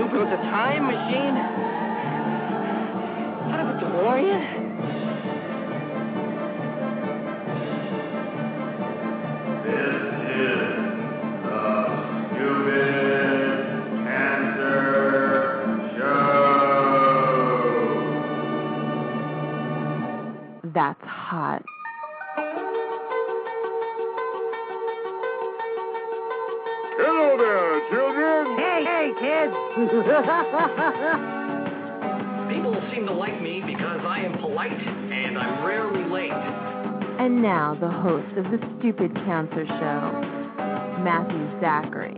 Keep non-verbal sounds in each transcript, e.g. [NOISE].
you telling me you built a time machine? Out of a DeLorean? This is the Stupid Cancer Show. That's hot. Hello there, children. Hey, hey, kids. People seem to like me because I am polite and I'm rarely late. And now, the host of the Stupid Cancer Show, Matthew Zachary.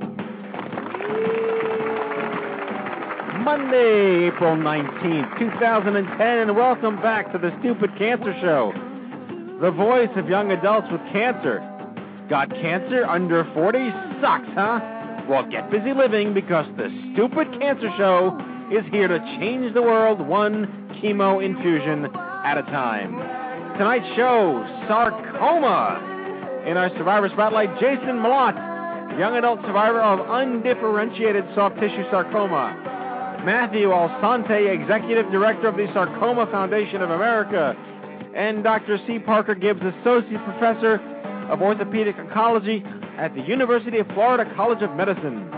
Monday, April 19th, 2010, and welcome back to the Stupid Cancer Show. The voice of young adults with cancer. Got cancer under 40? Sucks, huh? Well, get busy living because the Stupid Cancer Show is here to change the world one chemo infusion at a time. Tonight's show, sarcoma. In our Survivor Spotlight, Jason Mlot, young adult survivor of undifferentiated soft tissue sarcoma. Matthew Alsante, Executive Director of the Sarcoma Foundation of America, and Dr. C. Parker Gibbs, Associate Professor of Orthopedic Oncology at the University of Florida College of Medicine.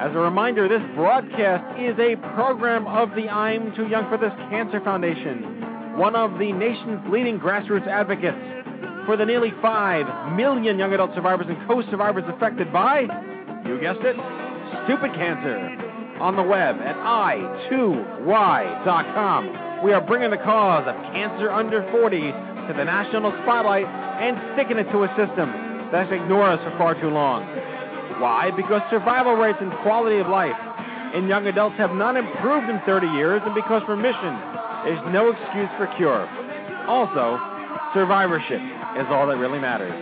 As a reminder, this broadcast is a program of the I'm Too Young for This Cancer Foundation, one of the nation's leading grassroots advocates for the nearly 5 million young adult survivors and co-survivors affected by, you guessed it, stupid cancer. On the web at i2y.com. We are bringing the cause of cancer under 40 to the national spotlight and sticking it to a system that's ignored us for far too long. Why? Because survival rates and quality of life in young adults have not improved in 30 years, and because remission is no excuse for cure. Also, survivorship is all that really matters.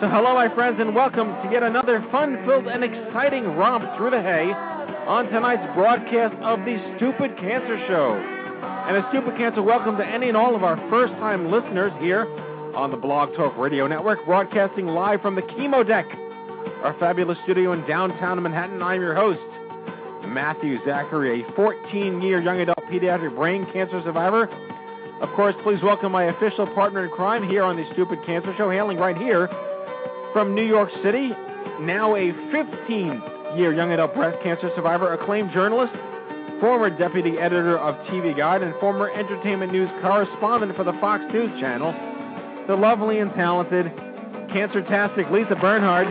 So, hello, my friends, and welcome to yet another fun filled and exciting romp through the hay on tonight's broadcast of the Stupid Cancer Show. And a Stupid Cancer welcome to any and all of our first time listeners here on the Blog Talk Radio Network, broadcasting live from the Chemo Deck, our fabulous studio in downtown Manhattan. I'm your host, Matthew Zachary, a 14 year young adult pediatric brain cancer survivor. Of course, please welcome my official partner in crime here on the Stupid Cancer Show, hailing right here from New York City, now a 15 year young adult breast cancer survivor, acclaimed journalist, former deputy editor of TV Guide, and former entertainment news correspondent for the Fox News Channel, the lovely and talented, cancer-tastic Lisa Bernhard.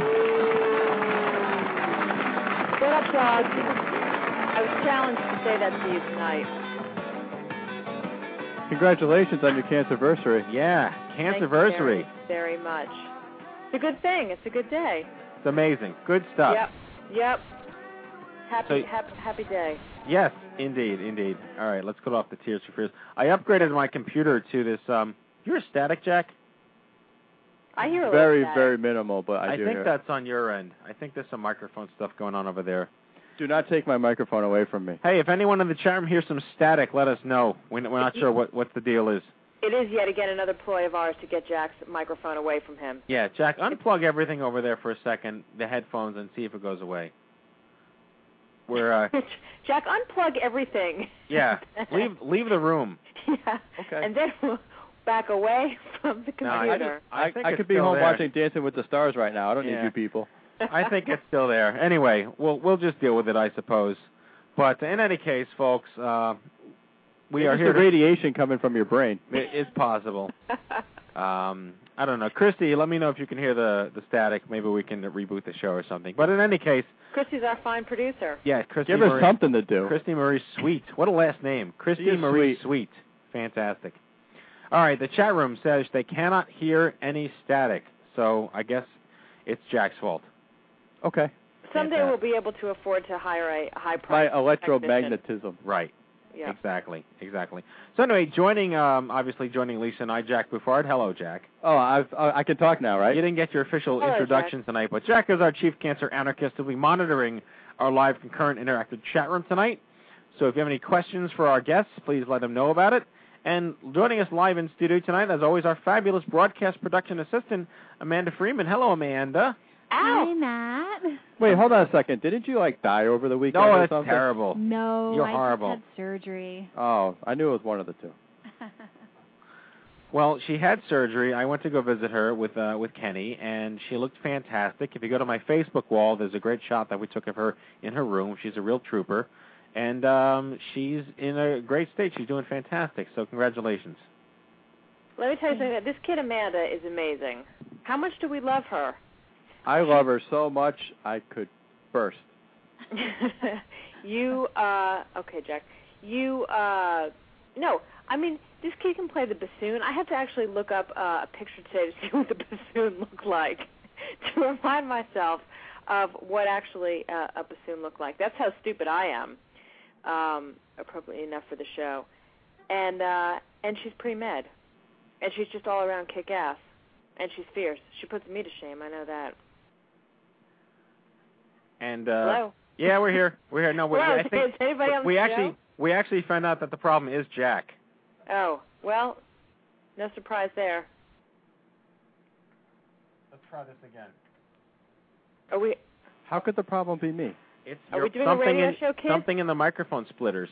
What up, uh, dog? I was challenged to say that to you tonight. Congratulations on your cancerversary. Yeah, Thank you. Very, very much. It's a good thing. It's a good day. It's amazing. Good stuff. Yep. Yep. Happy, So- happy, happy day. Yes, indeed, indeed. All right, let's cut off the tears for fears. I upgraded my computer to this. Um, you're a static, Jack. I hear a Very, little very minimal, but I, I do think hear. that's on your end. I think there's some microphone stuff going on over there. Do not take my microphone away from me. Hey, if anyone in the chat room hears some static, let us know. We- We're not sure what what the deal is. It is yet again another ploy of ours to get Jack's microphone away from him. Yeah, Jack, unplug everything over there for a second, the headphones, and see if it goes away. We're uh, [LAUGHS] Jack, unplug everything. yeah, [LAUGHS] leave leave the room. yeah. Okay. And then we'll back away from the computer. No, I computer. I, think I it's could be still home there. watching Dancing with the Stars right now. I don't Yeah. need you people. I think it's still there. [LAUGHS] Anyway, we'll we'll just deal with it, I suppose. But in any case, folks, uh, we Maybe are it's here. the radiation coming from your brain. It is possible. Um, I don't know, Christy. Let me know if you can hear the the static. Maybe we can reboot the show or something. But in any case, Christy's our fine producer. yeah, Christy Give her Marie, something to do. Christy Marie Sweet. What a last name, Christy is Marie sweet. Fantastic. All right, the chat room says they cannot hear any static, so I guess it's Jack's fault. Okay. Someday Fantastic. we'll be able to afford to hire a high My price. electromagnetism. Right. Yeah. Exactly. Exactly. So anyway, joining um obviously joining Lisa and I, Jack Bouffard. Hello, Jack. Oh, I've, uh, I can talk now, right? You didn't get your official Hello, introduction tonight, but Jack is our chief cancer anarchist who'll be monitoring our live concurrent interactive chat room tonight. So if you have any questions for our guests, please let them know about it. And joining us live in studio tonight, as always, our fabulous broadcast production assistant, Amanda Freeman. Hello, Amanda. Ow! Hi, Matt. Wait, hold on a second. Didn't you like die over the weekend No, or that's something? terrible. No, You're I horrible. just had surgery. Oh, I knew it was one of the two. [LAUGHS] Well, she had surgery. I went to go visit her with uh, with Kenny, and she looked fantastic. If you go to my Facebook wall, there's a great shot that we took of her in her room. She's a real trooper, and um, she's in a great state. She's doing fantastic. So congratulations. Let me tell you something. This kid Amanda is amazing. How much do we love her? I love her so much I could burst. [LAUGHS] you uh okay, Jack. You uh no, I mean this kid can play the bassoon. I had to actually look up uh, a picture today to see what the [LAUGHS] bassoon looked like [LAUGHS] to remind myself of what actually uh, a bassoon looked like. That's how stupid I am. Um appropriately enough for the show. And uh and she's pre-med. And she's just all around kick ass. And she's fierce. She puts me to shame, I know that. And uh, Hello? yeah, we're here. We're here. No, we, Hello, I think is anybody on the we show? actually we actually found out that the problem is Jack. Oh, well, no surprise there. Let's try this again. Are we How could the problem be me? It's Are your- we doing a something radio in, show, kid? Something in the microphone splitters.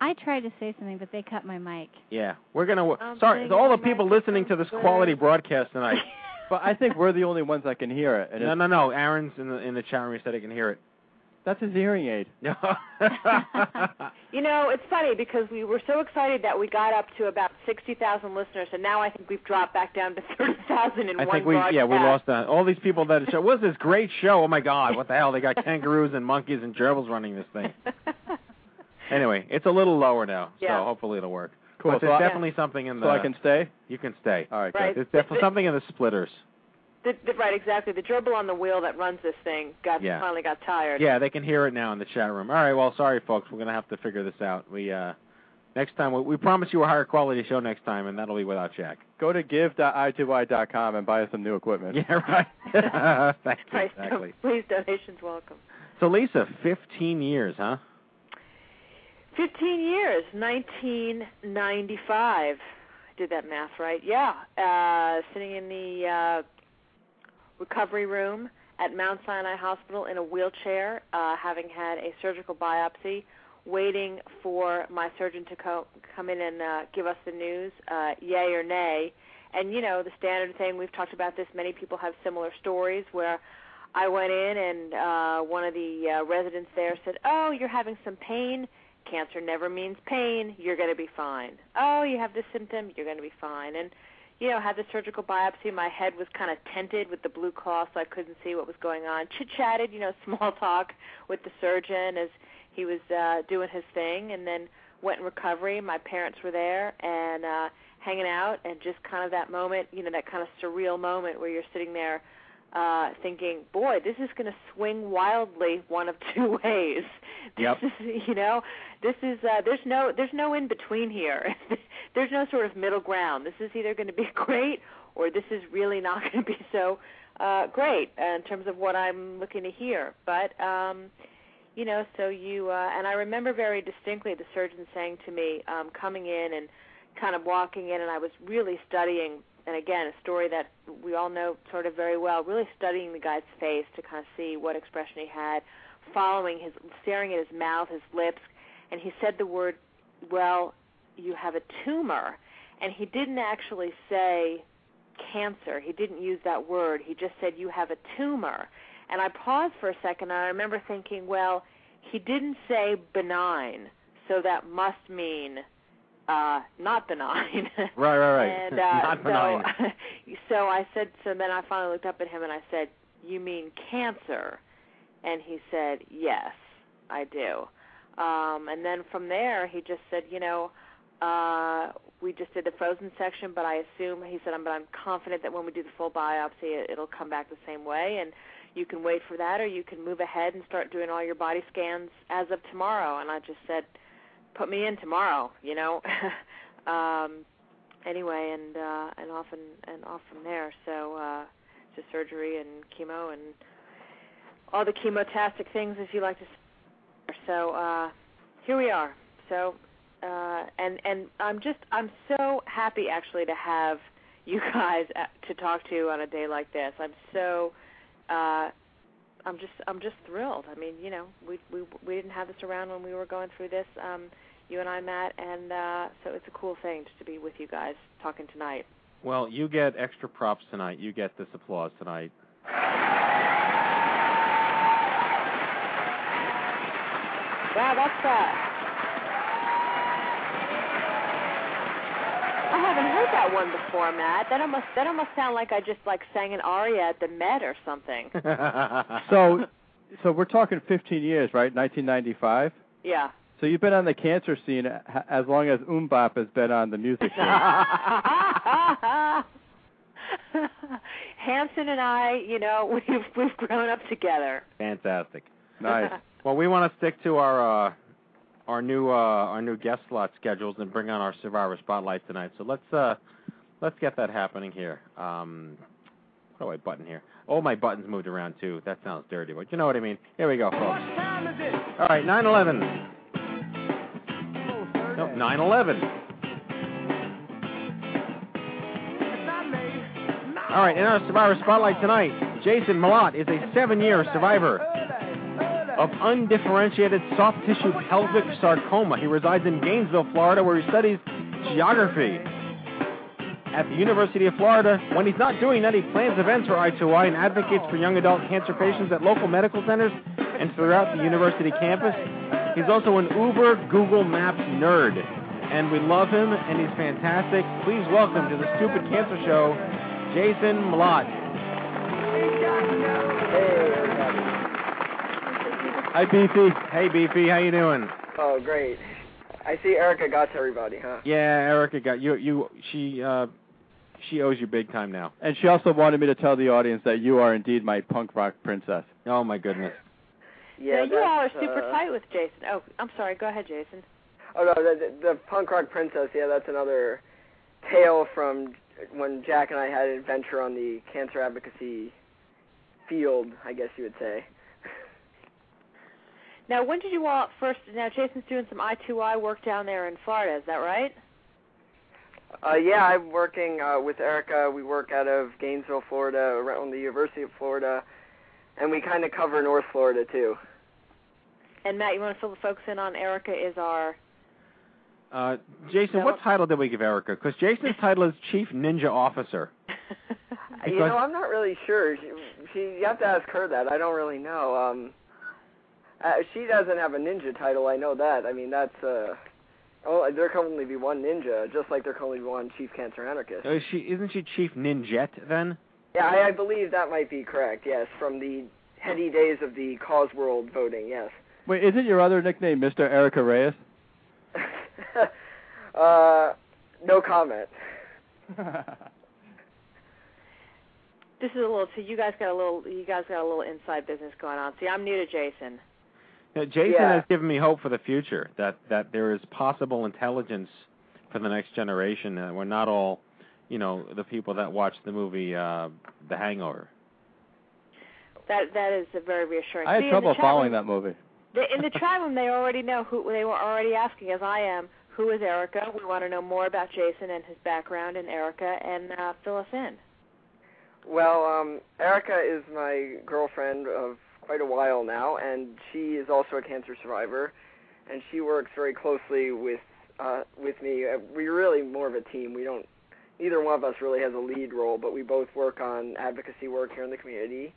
I tried to say something, but they cut my mic. Yeah, we're gonna. I'm sorry, all the people listening to this quality broadcast tonight. [LAUGHS] But I think we're the only ones that can hear it. And no, no, no. Aaron's in the in the chat room. He said he can hear it. That's his hearing aid. [LAUGHS] No. You know, it's funny because we were so excited that we got up to about 60,000 listeners, and now I think we've dropped back down to 30,000 in I one think we broadcast. yeah we lost that. All these people that show. What's this great show? Oh my God! What the hell? They got kangaroos and monkeys and gerbils running this thing. [LAUGHS] Anyway, it's a little lower now, Yeah. so hopefully it'll work. Cool. But So there's I, definitely something in the. so I can stay? You can stay. All right, Right. good. There's definitely something in the splitters. The, the, right, exactly. The gerbil on the wheel that runs this thing got Yeah. finally got tired. Yeah, they can hear it now in the chat room. All right, well, sorry, folks. We're gonna have to figure this out. We uh, next time we, we promise you a higher quality show next time, and that'll be without Jack. Go to give.i2y.com and buy us some new equipment. [LAUGHS] Yeah, right. [LAUGHS] Thank you. Right, Exactly. please, donations welcome. So, Lisa, 15 years, huh? 15 years, 1995. I did that math right. Yeah. Uh, sitting in the uh, recovery room at Mount Sinai Hospital in a wheelchair, uh, having had a surgical biopsy, waiting for my surgeon to co- come in and uh, give us the news, uh, yay or nay. And, you know, the standard thing, we've talked about this, many people have similar stories where I went in and uh, one of the uh, residents there said, Oh, you're having some pain. Cancer never means pain. You're going to be fine. Oh, you have this symptom. You're going to be fine. And, you know, had the surgical biopsy. My head was kind of tented with the blue cloth, so I couldn't see what was going on. Chit chatted, you know, [LAUGHS] small talk with the surgeon as he was uh, doing his thing, and then went in recovery. My parents were there and uh, hanging out, and just kind of that moment, you know, that kind of surreal moment where you're sitting there uh thinking, boy, this is going to swing wildly one of [LAUGHS] two ways. This [LAUGHS] Yep. is, you know, this is uh there's no there's no in between here. [LAUGHS] there's no sort of middle ground. This is either going to be [LAUGHS] great or this is really not going to be so uh great uh, in terms of what I'm looking to hear. But um you know, so you uh and I remember very distinctly the surgeon saying to me um coming in and kind of walking in and I was really studying and again, a story that we all know sort of very well, really studying the guy's face to kind of see what expression he had, following his, staring at his mouth, his lips, and he said the word, well, you have a tumor. And he didn't actually say cancer. He didn't use that word. He just said, you have a tumor. And I paused for a second, and I remember thinking, well, he didn't say benign, so that must mean uh not benign. [LAUGHS] Right, right, right. And [LAUGHS] uh, Not benign. so [LAUGHS] so I said so then I finally looked up at him and I said, "You mean cancer?" And he said, "Yes, I do." Um and then from there he just said, "You know, uh we just did the frozen section, but I assume he said, "I'm but I'm confident that when we do the full biopsy, it, it'll come back the same way." And you can wait for that, or you can move ahead and start doing all your body scans as of tomorrow. And I just said, put me in tomorrow, you know. [LAUGHS] um, anyway, and uh, and off and, and off from there. So uh, to surgery and chemo and all the chemotastic things, as you like to say. So uh, here we are. So uh, and and I'm just I'm so happy actually to have [LAUGHS] you guys uh, to talk to on a day like this. I'm so uh, I'm just I'm just thrilled. I mean, you know, we we we didn't have this around when we were going through this. Um, you and I met, and uh, so it's a cool thing just to be with you guys talking tonight. Well, you get extra props tonight. You get this applause tonight. Wow, that's uh I haven't heard that one before, Matt. That almost that almost sound like I just like sang an aria at the Met or something. [LAUGHS] [LAUGHS] so, so we're talking 15 years, right? 1995. yeah. So you've been on the cancer scene as long as MMMBop has been on the music [LAUGHS] scene. Hanson and I, you know, we've we've grown up together. Fantastic. nice. Well, we want to stick to our uh, our new uh, our new guest slot schedules and bring on our Survivor Spotlight tonight. So let's uh, let's get that happening here. Um, what do I button here? Oh, my buttons moved around too. That sounds dirty, but you know what I mean. Here we go, folks. All right, 9/11. No, 9/11. All right, in our Survivor Spotlight tonight, Jason Mlot is a seven-year survivor of undifferentiated soft tissue pelvic sarcoma. He resides in Gainesville, Florida, where he studies geography. At the University of Florida, when he's not doing that, he plans events for i2y and advocates for young adult cancer patients at local medical centers and throughout the university campus. He's also an Uber Google Maps nerd, and we love him, and he's fantastic. Please welcome to the Stupid Cancer Show, Jason Mlot. Hi, Beefy. Hey, Beefy, how you doing? Oh, great. I see Erica got to everybody, huh? Yeah, Erica got you. You, she, uh, she owes you big time now. And she also wanted me to tell the audience that you are indeed my punk rock princess. Oh my goodness. Yeah, now, you all are super uh, tight with Jason. Oh, I'm sorry. Go ahead, Jason. Oh no, the, the the punk rock princess. Yeah, that's another tale from when Jack and I had an adventure on the cancer advocacy field. I guess you would say. Now, when did you all first? Now, Jason's doing some i2y work down there in Florida. Is that right? Uh, yeah, I'm working uh, with Erica. We work out of Gainesville, Florida, around the University of Florida, and we kind of cover North Florida too. And Matt, you want to fill the folks in on Erica? Is our Uh, Jason, No. what title did we give Erica? Because Jason's title is Chief Ninja Officer. [LAUGHS] You know, I'm not really sure. She, she, you have to ask her that. I don't really know. Um, uh, she doesn't have a ninja title. I know that. I mean, that's uh, oh, there can only be one ninja, just like there can only be one chief cancer anarchist. Is she isn't she Chief Ninjet then? Yeah, I, I believe that might be correct. Yes, from the heady days of the Cause World voting. Yes. Wait, isn't your other nickname Mr. Erica Reyes? [LAUGHS] uh, no comment. [LAUGHS] this is a little. So you guys got a little. You guys got a little inside business going on. See, I'm new to Jason. Uh, Jason Yeah. has given me hope for the future that that there is possible intelligence for the next generation. Uh, we're not all, you know, the people that watch the movie uh, The Hangover. That that is a very reassuring. I had See, trouble the following room, that movie. the- in the [LAUGHS] chat room, they already know who. They were already asking, as I am, who is Erica? We want to know more about Jason and his background and Erica, and uh, fill us in. Well, um, Erica is my girlfriend of quite a while now, and she is also a cancer survivor, and she works very closely with uh, with me. Uh, We're really more of a team. We don't. Neither one of us really has a lead role, but we both work on advocacy work here in the community.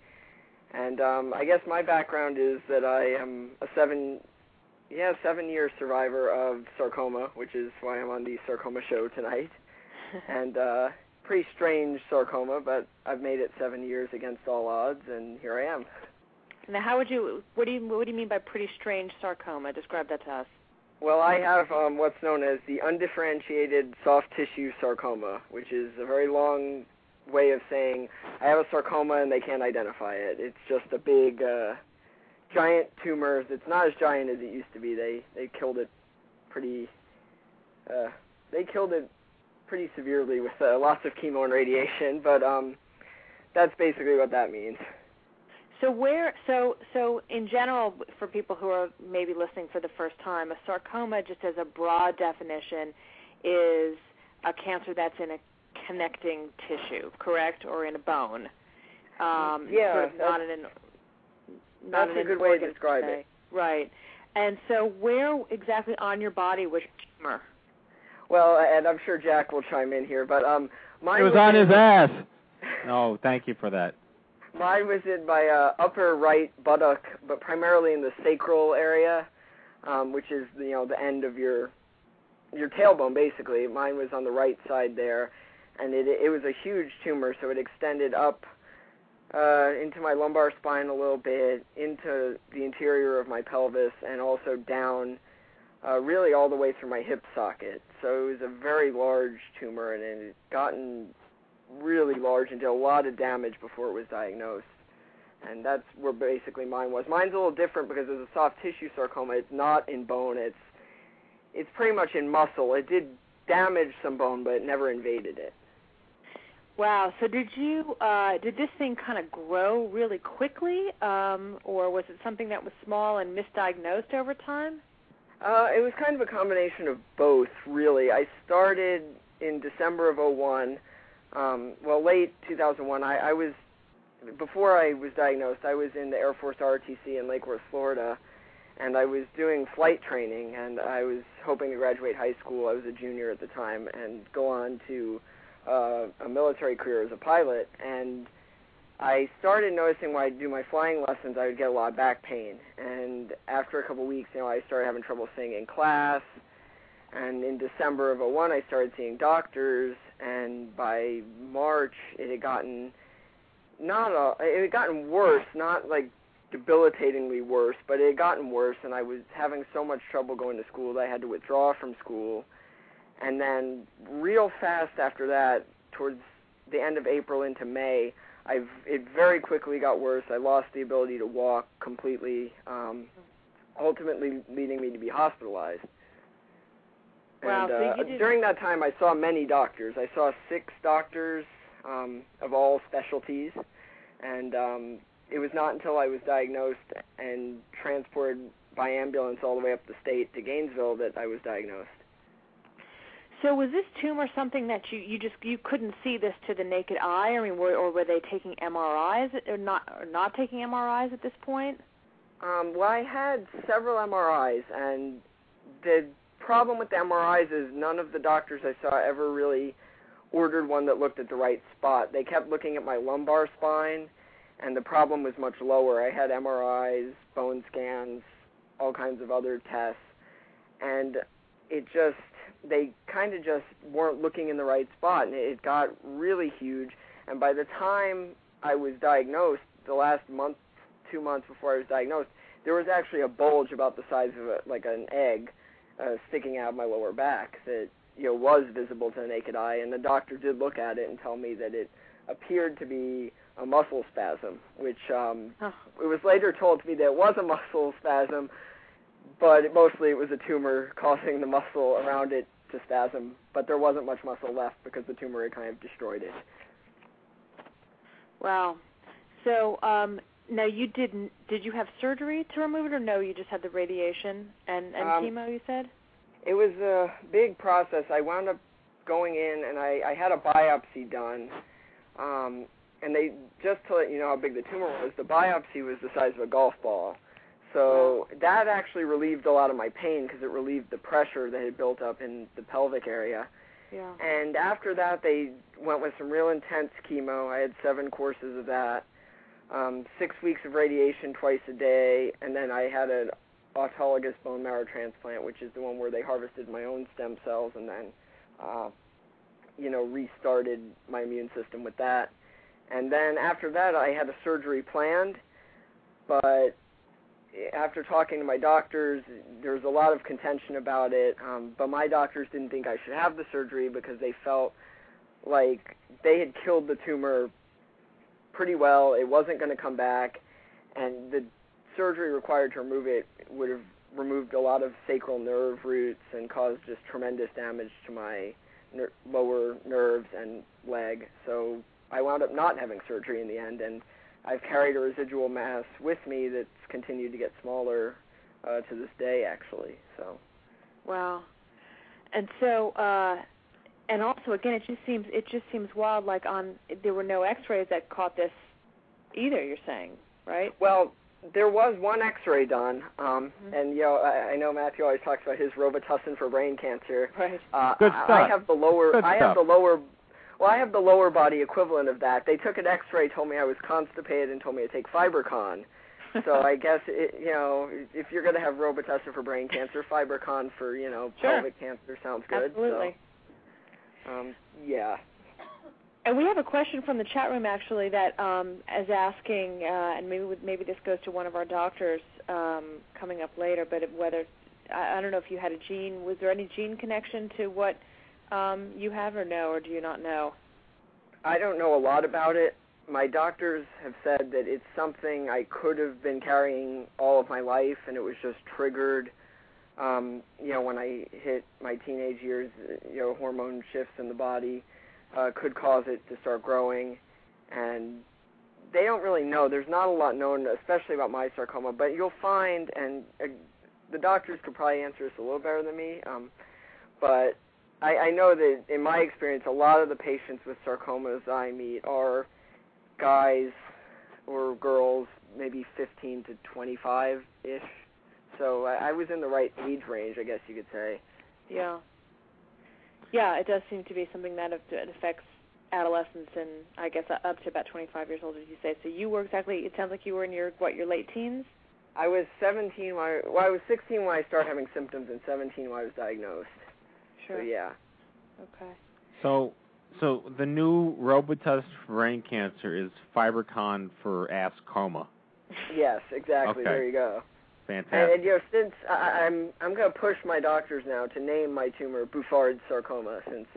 And um, I guess my background is that I am a seven, yeah, seven year survivor of sarcoma, which is why I'm on the sarcoma show tonight. [LAUGHS] and uh, pretty strange sarcoma, but I've made it seven years against all odds, and here I am. Now, how would you? What do you? What do you mean by pretty strange sarcoma? Describe that to us. Well, I have um, what's known as the undifferentiated soft tissue sarcoma, which is a very long way of saying I have a sarcoma and they can't identify it. It's just a big uh, giant tumor. It's not as giant as it used to be. They they killed it pretty. Uh, they killed it pretty severely with uh, lots of chemo and radiation, but um, that's basically what that means. So where so so in general for people who are maybe listening for the first time, a sarcoma just as a broad definition is a cancer that's in a connecting tissue, correct, or in a bone. Um, Yeah, sort of not that's- in an not That's in a good way to describe per it. Right. And so where exactly on your body was your tumor? Well, and I'm sure Jack will chime in here, but um, mine It was was on his ass. No, thank you for that. Mine was in my uh, upper right buttock, but primarily in the sacral area, um, which is you know the end of your your tailbone basically. Mine was on the right side there, and it it was a huge tumor, so it extended up uh, into my lumbar spine a little bit, into the interior of my pelvis, and also down, uh, really all the way through my hip socket. So it was a very large tumor, and it had gotten really large and did a lot of damage before it was diagnosed. And that's where basically mine was. Mine's a little different because it's a soft tissue sarcoma. It's not in bone. It's it's pretty much in muscle. It did damage some bone, but it never invaded it. Wow. So did you uh did this thing kind of grow really quickly um or was it something that was small and misdiagnosed over time? Uh, it was kind of a combination of both, really. I started in December of '01. Um, well, late 2001. I, I was before I was diagnosed. I was in the Air Force ROTC in Lake Worth, Florida, and I was doing flight training. And I was hoping to graduate high school. I was a junior at the time, and go on to uh, a military career as a pilot. And I started noticing when I do my flying lessons, I would get a lot of back pain. And after a couple of weeks, you know, I started having trouble staying in class. And in December of '01, I started seeing doctors. And by March, it had gotten not a, it had gotten worse, not like debilitatingly worse, but it had gotten worse. And I was having so much trouble going to school that I had to withdraw from school. And then, real fast after that, towards the end of April into May, I've it very quickly got worse. I lost the ability to walk completely, um, ultimately leading me to be hospitalized. Wow, and so uh, during that time, I saw many doctors. I saw six doctors um, of all specialties, and um, it was not until I was diagnosed and transported by ambulance all the way up the state to Gainesville that I was diagnosed. So was this tumor something that you you just you couldn't see this to the naked eye? I mean, were, or were they taking MRIs or not or not taking MRIs at this point? Um, well, I had several MRIs, and the problem with the MRIs is none of the doctors I saw ever really ordered one that looked at the right spot. They kept looking at my lumbar spine, and the problem was much lower. I had MRIs, bone scans, all kinds of other tests, and it just they kind of just weren't looking in the right spot, and it got really huge. And by the time I was diagnosed, the last month, two months before I was diagnosed, there was actually a bulge about the size of a, like an egg uh, sticking out of my lower back that you know was visible to the naked eye. And the doctor did look at it and tell me that it appeared to be a muscle spasm, which um, Oh. it was later told to me that it was a muscle spasm, but it, mostly it was a tumor causing the muscle around it to spasm. But there wasn't much muscle left because the tumor had kind of destroyed it. Wow. So um now you didn't did you have surgery to remove it or no? You just had the radiation and and Um, chemo. You said. It was a big process. I wound up going in and I, I had a biopsy done. Um, and they just to let you know how big the tumor was, the biopsy was the size of a golf ball. So that actually relieved a lot of my pain because it relieved the pressure that had built up in the pelvic area. Yeah. And after that, they went with some real intense chemo. I had seven courses of that, um, six weeks of radiation twice a day, and then I had an autologous bone marrow transplant, which is the one where they harvested my own stem cells and then, uh, you know, restarted my immune system with that. And then after that, I had a surgery planned, but after talking to my doctors, there was a lot of contention about it. Um, but my doctors didn't think I should have the surgery because they felt like they had killed the tumor pretty well. It wasn't going to come back, and the surgery required to remove it would have removed a lot of sacral nerve roots and caused just tremendous damage to my ner- lower nerves and leg. So I wound up not having surgery in the end, and I've carried a residual mass with me that's continued to get smaller uh, to this day, actually. So Wow. And so, uh, and also again, it just seems it just seems wild. Like on there were no X-rays that caught this either. You're saying, right? Well, there was one X-ray done, um, and you know I, I know Matthew always talks about his Robitussin for brain cancer. Right. Uh, Good I- I have the lower. Good I have the lower. Well, I have the lower body equivalent of that. They took an X-ray, told me I was constipated, and told me to take Fibercon. so [LAUGHS] I guess it, you know if you're going to have Robitussin for brain cancer, Fibercon for you know Sure. pelvic cancer sounds good. Absolutely. So, um, yeah. And we have a question from the chat room actually that um, is asking, uh, and maybe maybe this goes to one of our doctors um, coming up later, but whether I, I don't know if you had a gene. Was there any gene connection to what um, you have, or no, or do you not know? I don't know a lot about it. My doctors have said that it's something I could have been carrying all of my life, and it was just triggered. Um, you know, when I hit my teenage years, you know, hormone shifts in the body uh, could cause it to start growing, and they don't really know. There's not a lot known, especially about my sarcoma. But you'll find, and uh, the doctors could probably answer this a little better than me. Um, but I, I know that in my experience, a lot of the patients with sarcomas I meet are guys or girls, maybe 15 to 25 ish. So I, I was in the right age range, I guess you could say. Yeah. Yeah, it does seem to be something that aff- affects adolescents and I guess uh, up to about 25 years old, as you say. So you were exactly. It sounds like you were in your what your late teens. I was 17 when I, well, I was 16 when I started having symptoms, and 17 when I was diagnosed. Sure. So yeah. Okay. So, so the new Robitussin for brain cancer is Fibercon for ass coma. Yes, exactly. Okay. There you go. And, Fantastic. and you know, since I, I'm I'm going to push my doctors now to name my tumor Bouffard sarcoma, since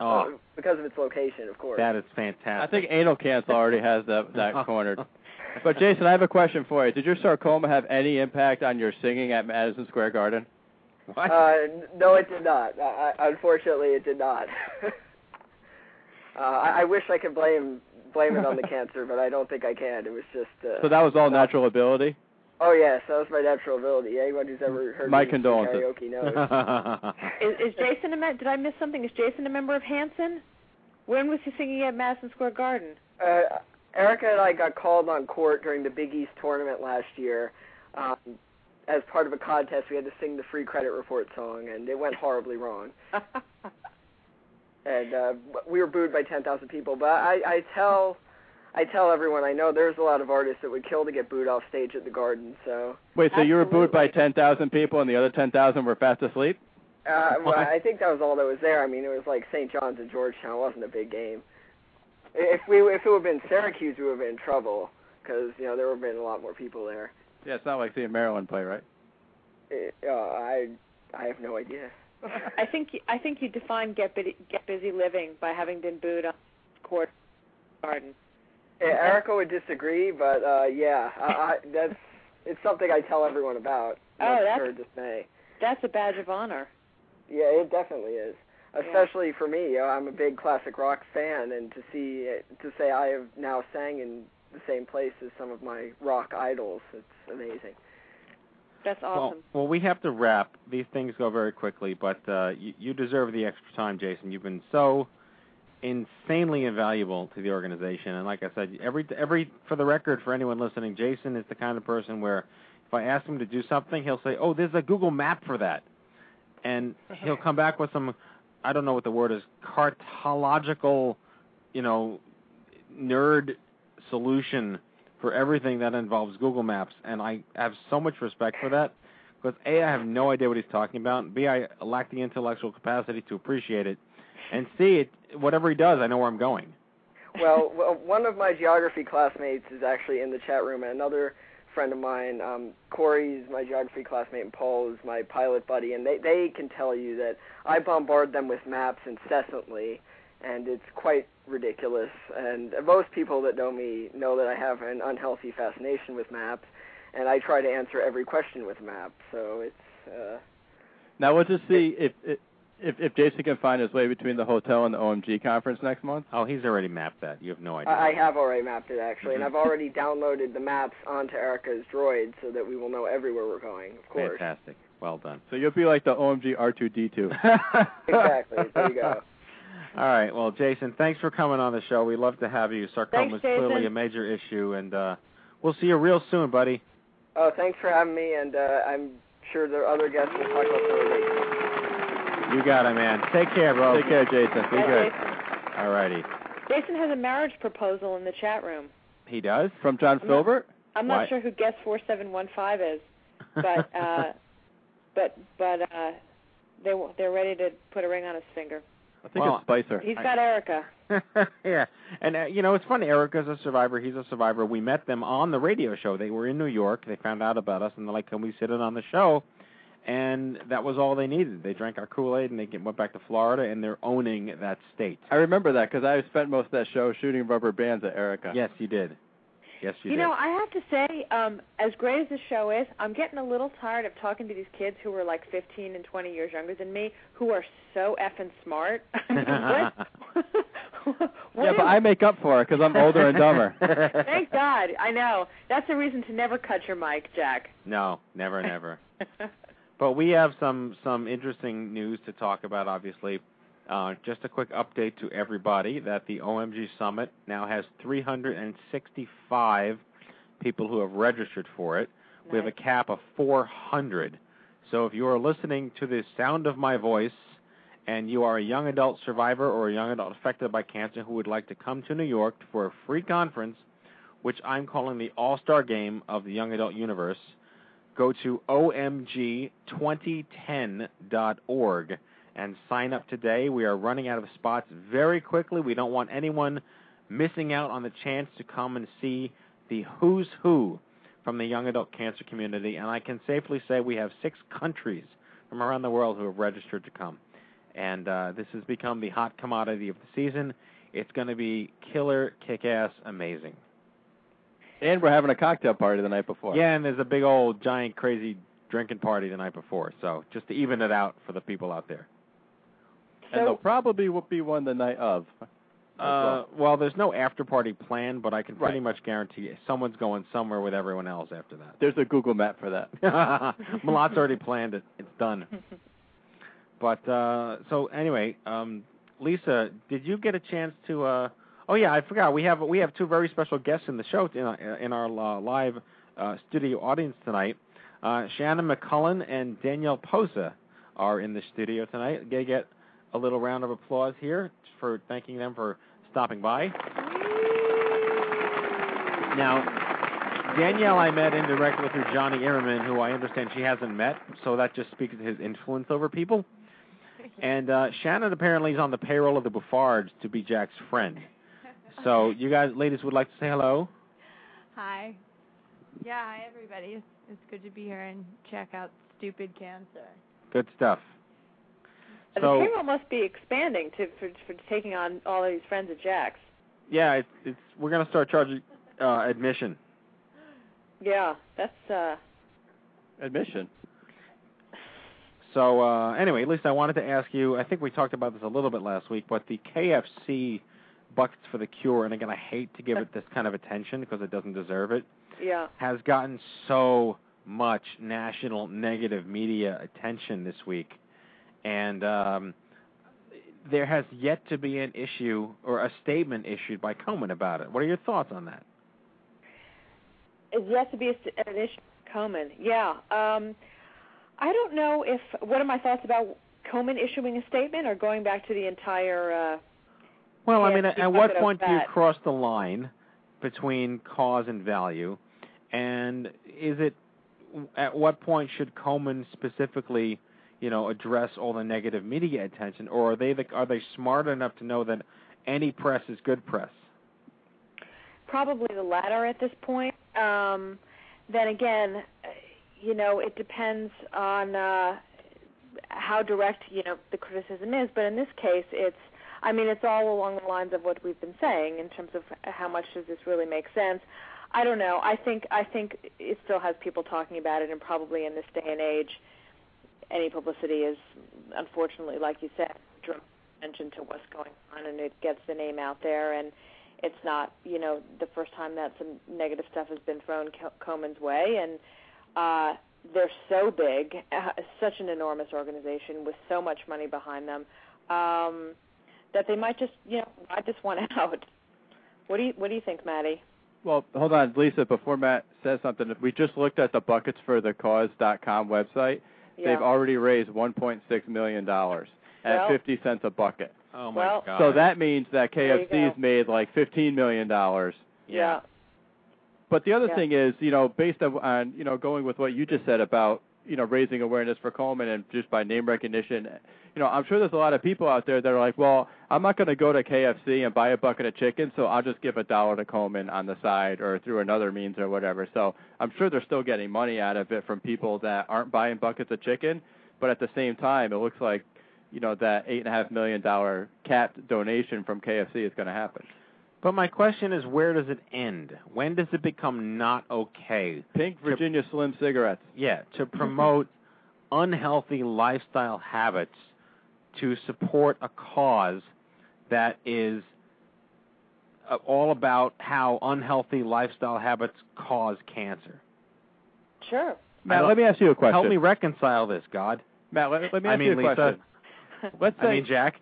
oh, uh, because of its location, of course. that is fantastic. I think anal cancer already has that that [LAUGHS] cornered. But Jason, I have a question for you. Did your sarcoma have any impact on your singing at Madison Square Garden? What? Uh, no, it did not. I, I, unfortunately, it did not. [LAUGHS] uh, I, I wish I could blame blame it on the [LAUGHS] cancer, but I don't think I can. It was just. Uh, So that was all natural ability. Oh yes, that was my natural ability. Anyone who's ever heard My me sing condolences. karaoke knows. [LAUGHS] Is, is Jason a mem- Did I miss something? Is Jason a member of Hanson? When was he singing at Madison Square Garden? uh, Erica and I got called on court during the Big East tournament last year. Um, as part of a contest, we had to sing the free credit report song, and it went horribly wrong. [LAUGHS] and uh, we were booed by 10,000 people. But I, I tell, I tell everyone I know there's a lot of artists that would kill to get booed off stage at the Garden. So Wait, so you were booed by 10,000 people and the other 10,000 were fast asleep? uh, well, I think that was all that was there. I mean, it was like St. John's and Georgetown. It wasn't a big game. If we, if it would have been Syracuse, we would have been in trouble because you know there would have been a lot more people there. Yeah, it's not like seeing Maryland play, right? It, uh, I, I have no idea. [LAUGHS] I think I think you define get busy, get busy living by having been booed on court garden. Yeah, Erica would disagree, but uh, yeah, I, I, that's it's something I tell everyone about. [LAUGHS] Oh, that's- her dismay. That's a badge of honor. Yeah, it definitely is. Especially for me, you know, I'm a big classic rock fan, and to see to say I have now sang in the same place as some of my rock idols, it's amazing. That's well, awesome. well, we have to wrap. These things go very quickly, but uh, you, you deserve the extra time, Jason. You've been so insanely invaluable to the organization, and like I said, every every for the record, for anyone listening, Jason is the kind of person where if I ask him to do something, he'll say, "Oh, there's a Google map for that," and he'll come back with some, I don't know what the word is, cartological, you know, nerd solution for everything that involves Google Maps, and I have so much respect for that because a I have no idea what he's talking about, and b I lack the intellectual capacity to appreciate it, and c it whatever he does, I know where I'm going. well, [LAUGHS] well, one of my geography classmates is actually in the chat room, and another friend of mine, um, Corey's my geography classmate, and Paul is my pilot buddy, and they they can tell you that I bombard them with maps incessantly, and it's quite ridiculous. And most people that know me know that I have an unhealthy fascination with maps, and I try to answer every question with maps. So it's uh, Now we'll just see if if if, if Jason can find his way between the hotel and the OMG conference next month. Oh, he's already mapped that. You have no idea. I I have already mapped it actually, and Mhm. I've already downloaded the maps onto Erica's droid so that we will know everywhere we're going. Of course. Fantastic. Well done. So you'll be like the OMG R2D2. [LAUGHS] Exactly. There you go. All right. Well, Jason, thanks for coming on the show. We love to have you. Sarcoma is clearly a major issue, and uh, we'll see you real soon, buddy. Oh, thanks for having me, and uh, I'm sure the other guests will talk about some other things. You got it, man. Take care, bro. Take care, Jason. Be Bye, good. Jason. All righty. Jason has a marriage proposal in the chat room. He does? From John I'm not- I'm not Why- sure who guest four seven one five is, but [LAUGHS] uh, but but uh, they they're ready to put a ring on his finger. I think Well, it's Spicer. He's got Erica. [LAUGHS] yeah, and uh, you know it's funny. Erica's a survivor. He's a survivor. We met them on the radio show. They were in New York. They found out about us, and they're like, "Can we sit in on the show?" And that was all they needed. They drank our Kool Aid, and they went back to Florida, and they're owning that state. I remember that because I spent most of that show shooting rubber bands at Erica. Yes, you did. Yes, you, did. You did. know, I have to say, um, as great as the show is, I'm getting a little tired of talking to these kids who are like 15 and 20 years younger than me, who are so effing smart. I mean, what? what yeah, is- but I make up for it because I'm older and dumber. [LAUGHS] Thank God. I know. That's a reason to never cut your mic, Jack. No, never, never. [LAUGHS] But we have some some interesting news to talk about. Obviously, uh, just a quick update to everybody that the OMG Summit now has 365 people who have registered for it. We have a cap of 400. So if you are listening to the sound of my voice and you are a young adult survivor or a young adult affected by cancer who would like to come to New York for a free conference, which I'm calling the All Star Game of the Young Adult Universe, go to omg2010.org and sign up today. We are running out of spots very quickly. We don't want anyone missing out on the chance to come and see the who's who from the young adult cancer community. And I can safely say we have six countries from around the world who have registered to come. And uh, this has become the hot commodity of the season. It's going to be killer, kick ass, amazing. And we're having a cocktail party the night before. Yeah, and there's a big old giant crazy drinking party the night before. So just to even it out for the people out there. And there'll probably will be one the night of. Uh, well, there's no after party planned, but I can pretty Right. much guarantee someone's going somewhere with everyone else after that. There's a Google map for that. [LAUGHS] Mlot's already planned it. It's done. [LAUGHS] But uh so anyway, um Lisa, did you get a chance to uh Oh yeah, I forgot. We have we have two very special guests in the show in our, in our uh, live uh, studio audience tonight. Uh Shannon McCullen and Danielle Posa are in the studio tonight. They get a little round of applause here for thanking them for stopping by. Now, Danielle, I met indirectly through Jonny Imerman, who I understand she hasn't met, so that just speaks to his influence over people. [LAUGHS] And uh, Shannon apparently is on the payroll of the Bouffards to be Jack's friend. So, you guys, ladies, would like to say hello? Hi. Yeah, hi everybody. It's, it's good to be here and check out Stupid Cancer. Good stuff. So, the So, payroll must be expanding to for, for taking on all of these friends of Jack's. yeah, it's, it's we're gonna start charging uh, admission. Yeah, that's uh Admission. So uh, anyway, at least I wanted to ask you. I think we talked about this a little bit last week, but the KFC buckets for the cure, and again, I hate to give it this kind of attention because it doesn't deserve it, yeah. has gotten so much national negative media attention this week, and um, there has yet to be an issue or a statement issued by Komen about it. What are your thoughts on that? It's yet to be a, an issue. Komen, yeah. Um, I don't know if. What are my thoughts about Komen issuing a statement or going back to the entire? Uh, Well, I mean, at, at what point do you cross the line between cause and value? And is it at what point should Komen specifically, you know, address all the negative media attention, or are they the, are they smart enough to know that any press is good press? probably the latter at this point. Um, then again, you know, it depends on uh, how direct you know the criticism is. But in this case, it's I mean, it's all along the lines of what we've been saying in terms of how much does this really make sense. I don't know. I think I think it still has people talking about it, and probably in this day and age, any publicity is, unfortunately, like you said, draws attention to what's going on, and it gets the name out there. And it's not, you know, the first time that some negative stuff has been thrown Co- Komen's way, and uh, they're so big, uh, [LAUGHS] such an enormous organization with so much money behind them, um, that they might just, you know, ride this one out. What do you What do you think, Maddie? Well, hold on, Lisa. Before Matt says something, we just looked at the buckets for the cause.com website. Yeah. They've already raised 1.6 million dollars at Well- 50 cents a bucket. Oh my Well- So that means that There you KFC's made like 15 million dollars. Yeah. But the other Yeah. thing is, you know, based on, on you know going with what you just said about you know raising awareness for Komen and just by name recognition, you know, I'm sure there's a lot of people out there that are like, well, I'm not going to go to KFC and buy a bucket of chicken, so I'll just give a dollar to Komen on the side or through another means or whatever. So I'm sure they're still getting money out of it from people that aren't buying buckets of chicken, but at the same time, it looks like you know that eight and a half million dollar capped donation from KFC is going to happen. But my question is, where does it end? When does it become not okay? Pink Virginia Slim cigarettes. Yeah, to promote unhealthy lifestyle habits to support a cause that is uh, all about how unhealthy lifestyle habits cause cancer. Sure. Matt, let me ask you a question. Help me reconcile this, God. Matt, let, let me I ask mean, you a Lisa. question. Let's say I mean, Jack.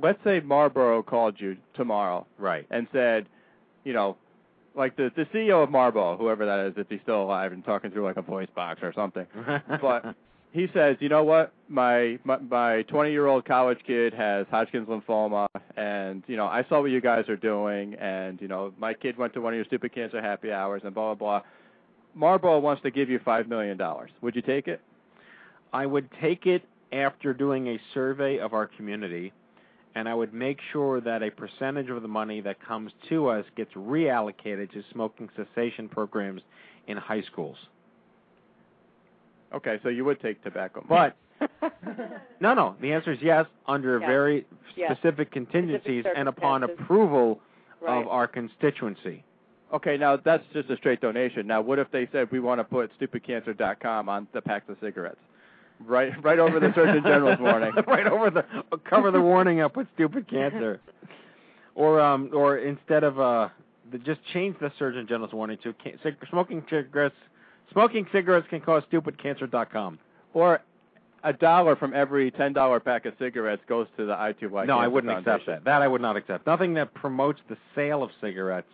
Let's say Marlboro called you tomorrow Right. and said, you know, like the the CEO of Marlboro, whoever that is, if he's still alive and talking through like a voice box or something. [LAUGHS] but he says, you know what, my my my 20 year old college kid has Hodgkin's lymphoma, and you know I saw what you guys are doing, and you know my kid went to one of your stupid cancer happy hours, and blah blah blah. Marlboro wants to give you five million dollars. Would you take it? I would take it after doing a survey of our community, and I would make sure that a percentage of the money that comes to us gets reallocated to smoking cessation programs in high schools. Okay, so you would take tobacco. But [LAUGHS] no, no. The answer is yes, under Yeah. very Yes. specific contingencies Specific and upon approval Right. of our constituency. Okay, now that's just a straight donation. Now, what if they said we want to put stupidcancer.com on the packs of cigarettes, right, right over the Surgeon General's warning? [LAUGHS] right over the cover the warning up with stupid cancer. Or um or instead of uh the, just change the Surgeon General's warning to ca- cig- smoking cigarettes smoking cigarettes can cause stupidcancer.com. Or a dollar from every ten dollar pack of cigarettes goes to the I2Y. no, I wouldn't accept that. That I would not accept. Nothing that promotes the sale of cigarettes.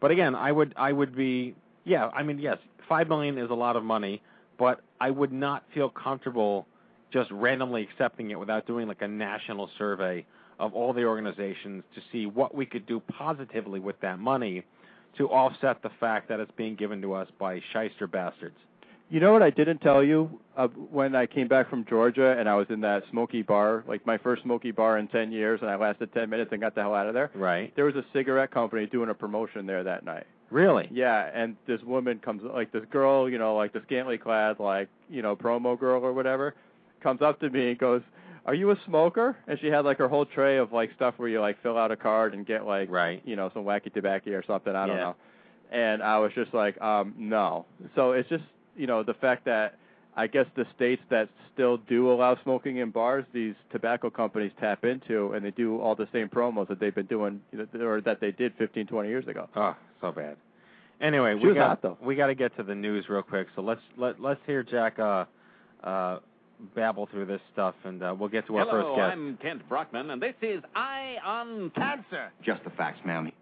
But again, I would I would be yeah, I mean yes, 5 million is a lot of money, but I would not feel comfortable just randomly accepting it without doing like a national survey of all the organizations to see what we could do positively with that money to offset the fact that it's being given to us by shyster bastards. You know what I didn't tell you uh, when I came back from Georgia and I was in that smoky bar, like my first smoky bar in 10 years, and I lasted 10 minutes and got the hell out of there? Right. There was a cigarette company doing a promotion there that night. Really? Yeah, and this woman comes, like this girl, you know, like the scantily clad, like, you know, promo girl or whatever, comes up to me and goes, Are you a smoker? And she had like her whole tray of like stuff where you like fill out a card and get like, Right. you know, some wacky tobacco or something. I don't Yeah. know. And I was just like, um, no. So it's just, you know, the fact that I guess the states that still do allow smoking in bars, these tobacco companies tap into, and they do all the same promos that they've been doing, you know, or that they did 15, 20 years ago. Oh, so bad. Anyway, She we got hot, we got to get to the news real quick. So let's let let's hear Jack uh uh babble through this stuff, and uh, we'll get to our Hello, first guest. I'm Kent Brockman, and this is Eye on Cancer. Just the facts, ma'am.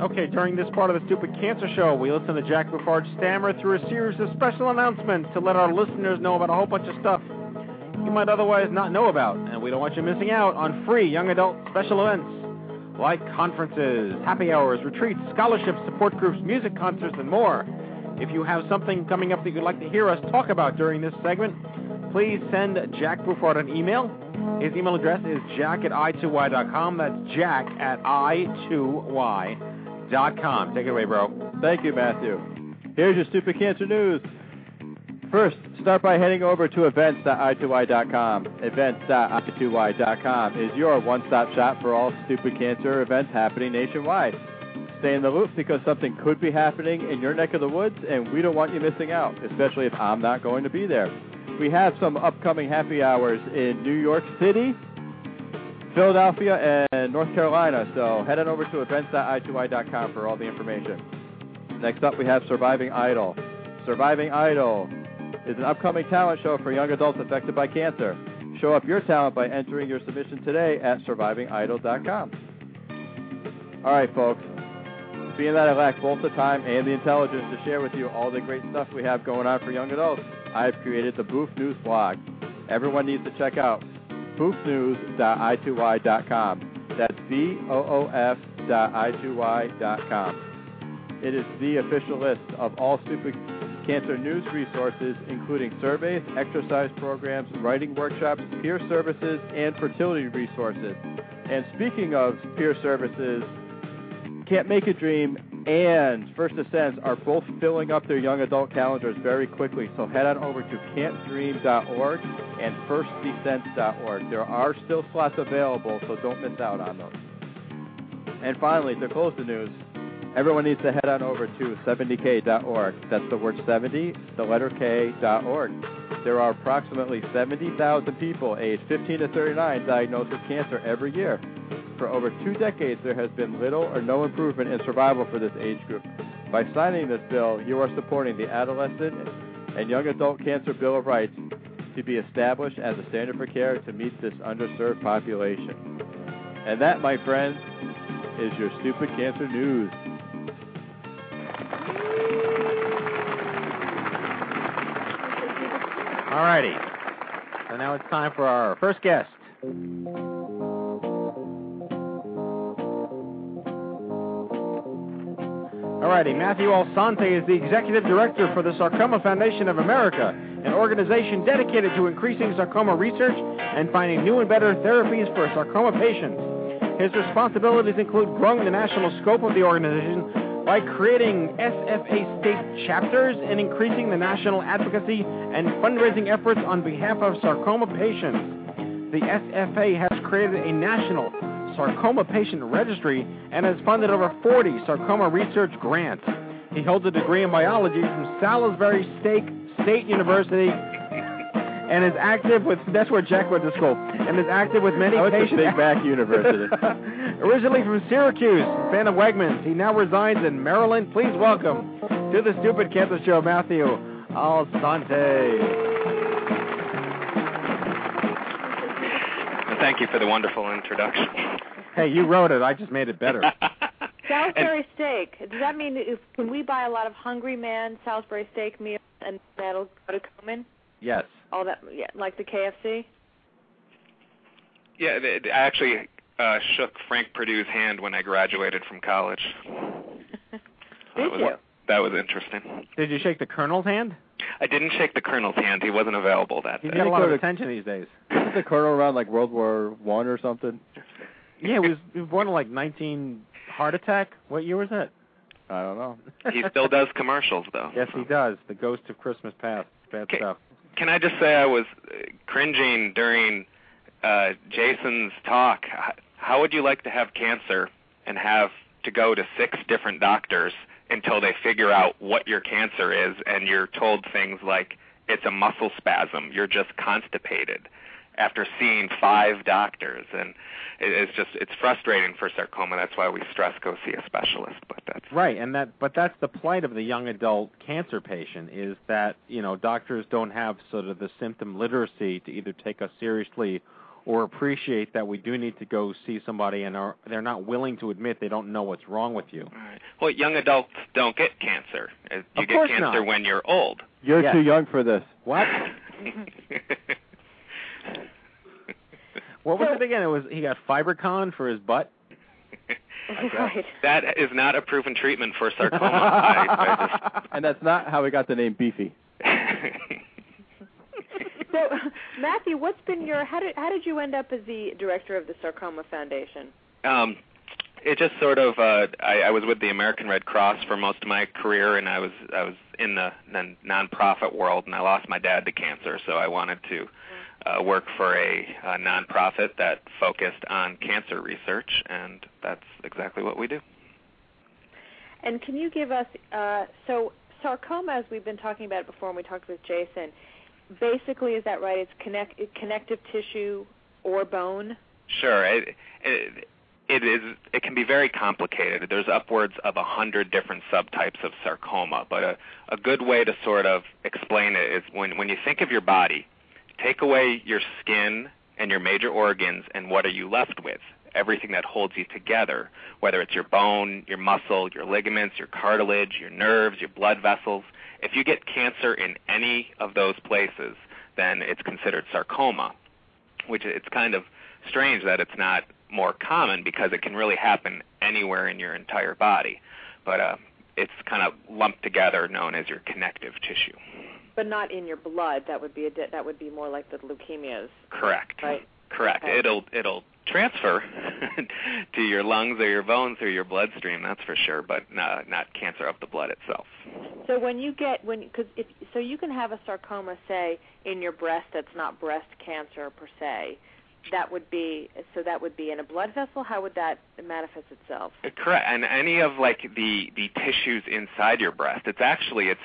Okay, during this part of the Stupid Cancer Show, we listen to Jack Bouffard stammer through a series of special announcements to let our listeners know about a whole bunch of stuff you might otherwise not know about, and we don't want you missing out on free young adult special events like conferences, happy hours, retreats, scholarships, support groups, music concerts, and more. If you have something coming up that you'd like to hear us talk about during this segment, please send Jack Bouffard an email. His email address is jack at i2y.com. That's jack at i2y.com. Take it away, bro. Thank you, Matthew. Here's your stupid cancer news. First, start by heading over to events.i2y.com. Events.i2y.com is your one-stop shop for all stupid cancer events happening nationwide. Stay in the loop because something could be happening in your neck of the woods, and we don't want you missing out, especially if I'm not going to be there. We have some upcoming happy hours in New York City, Philadelphia, and North Carolina, so head on over to events.i2y.com for all the information. Next up, we have Surviving Idol. Surviving Idol is an upcoming talent show for young adults affected by cancer. Show up your talent by entering your submission today at survivingidol.com. All right, folks. Being that I lack both the time and the intelligence to share with you all the great stuff we have going on for young adults, I've created the Boof News blog. Everyone needs to check out boofnews.i2y.com. That's B O O F dot i2y.com. It is the official list of all stupid cancer news resources, including surveys, exercise programs, writing workshops, peer services, and fertility resources. And speaking of peer services, Camp Mak-A-Dream and First Descents are both filling up their young adult calendars very quickly. So head on over to campdream.org and firstdescents.org. There are still slots available, so don't miss out on those. And finally, to close the news, everyone needs to head on over to 70k.org. That's the word 70, the letter K.org. There are approximately 70,000 people aged 15 to 39 diagnosed with cancer every year. For over two decades, there has been little or no improvement in survival for this age group. By signing this bill, you are supporting the Adolescent and Young Adult Cancer Bill of Rights to be established as a standard for care to meet this underserved population. And that, my friends, is your stupid cancer news. All righty. So now it's time for our first guest. All righty. Matthew Alsante is the executive director for the Sarcoma Foundation of America, an organization dedicated to increasing sarcoma research and finding new and better therapies for sarcoma patients. His responsibilities include growing the national scope of the organization by creating SFA state chapters and increasing the national advocacy and fundraising efforts on behalf of sarcoma patients. The SFA has created a national sarcoma patient registry and has funded over 40 sarcoma research grants. He holds a degree in biology from Salisbury State University and is active with that's where Jack went to school and is active with many I went to patient Big Back University. [LAUGHS] Originally from Syracuse, fan of Wegmans, he now resides in Maryland. Please welcome to the Stupid Cancer Show, Matthew Alsante. Thank you for the wonderful introduction. Hey, you wrote it. I just made it better. [LAUGHS] Salisbury steak. Does that mean if, can we buy a lot of Hungry Man Salisbury steak meals and that'll go to Komen? yes. All that, yeah, like the KFC. Yeah, it, I actually uh, shook Frank Perdue's hand when I graduated from college. [LAUGHS] Did that was, you? That was interesting. Did you shake the Colonel's hand? I didn't shake the colonel's hand. He wasn't available that He's day. got a lot of attention these days. [LAUGHS] Isn't the colonel around like World War One or something? Yeah, he was, he was born in like 19 heart attack. What year was that? I don't know. He still does commercials though. Yes, he does. The Ghost of Christmas Past. Bad Okay. stuff. Can I just say I was uh, cringing during uh, Jason's talk. How would you like to have cancer and have to go to six different doctors until they figure out what your cancer is and you're told things like it's a muscle spasm, you're just constipated after seeing five doctors and it- it's just it's frustrating for sarcoma. That's why we stress go see a specialist, but that's Right, and that but that's the plight of the young adult cancer patient is that, you know, doctors don't have sort of the symptom literacy to either take us seriously or appreciate that we do need to go see somebody and are they're not willing to admit they don't know what's wrong with you. well, young adults don't get cancer. You Of get cancer not. when you're old. You're Yes. too young for this. What? [LAUGHS] [LAUGHS] [LAUGHS] What was it again? It was he got FiberCon for his butt. [LAUGHS] right. That is not a proven treatment for sarcoma. [LAUGHS] I, I And that's not how we got the name Beefy. So, Matthew, what's been your how did how did you end up as the director of the Sarcoma Foundation? um, it just sort of uh I, I was with the American Red Cross for most of my career and I was I was in the non nonprofit world and I lost my dad to cancer so I wanted to uh, work for a, a nonprofit that focused on cancer research and that's exactly what we do. And can you give us uh, so sarcoma, as we've been talking about it before, and we talked with Jason. Basically, is that right? It's connect connective tissue or bone. Sure. It, it, it is. It can be very complicated. There's upwards of a hundred different subtypes of sarcoma, but a, a good way to sort of explain it is when when you think of your body, take away your skin and your major organs, and what are you left with? everything that holds you together, whether it's your bone, your muscle, your ligaments, your cartilage, your nerves, your blood vessels. If you get cancer in any of those places, then it's considered sarcoma, which it's kind of strange that it's not more common because it can really happen anywhere in your entire body. But uh, it's kind of lumped together, known as your connective tissue. But not in your blood. That would be a that would be more like the leukemias. Correct. Right. Correct. Okay. It'll it'll transfer [LAUGHS] to your lungs or your bones or your bloodstream. That's for sure, but not, not cancer of the blood itself. So when you get when because if so you can have a sarcoma say in your breast that's not breast cancer per se. That would be so that would be in a blood vessel. How would that manifest itself? Correct. And any of like the the tissues inside your breast. It's actually it's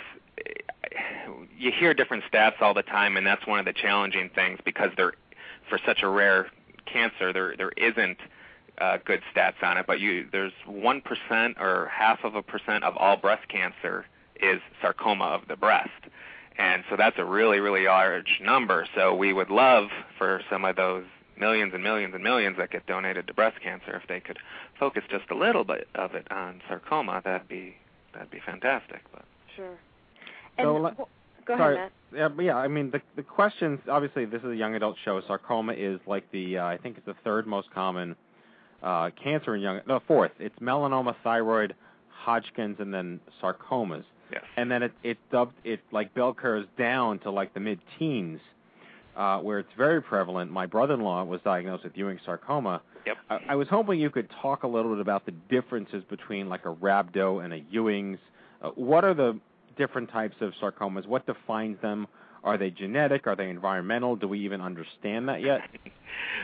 you hear different stats all the time, and that's one of the challenging things because they're for such a rare cancer, there there isn't uh, good stats on it, but you there's one percent or half of a percent of all breast cancer is sarcoma of the breast, and so that's a really really large number. So we would love for some of those millions and millions and millions that get donated to breast cancer if they could focus just a little bit of it on sarcoma. That'd be that'd be fantastic. But sure. So And le- wh- go Sorry. ahead, Matt. Yeah, but yeah. I mean, the the questions. Obviously, this is a young adult show. Sarcoma is like the uh, I think it's the third most common uh, cancer in young. No, fourth. It's melanoma, thyroid, Hodgkin's, and then sarcomas. Yes. And then it it dubbed it like bell curves down to like the mid teens, uh, where it's very prevalent. My brother-in-law was diagnosed with Ewing sarcoma. Yep. I, I was hoping you could talk a little bit about the differences between like a rhabdo and a Ewing's. Uh, what are the different types of sarcomas? What defines them? Are they genetic? Are they environmental? Do we even understand that yet? [LAUGHS]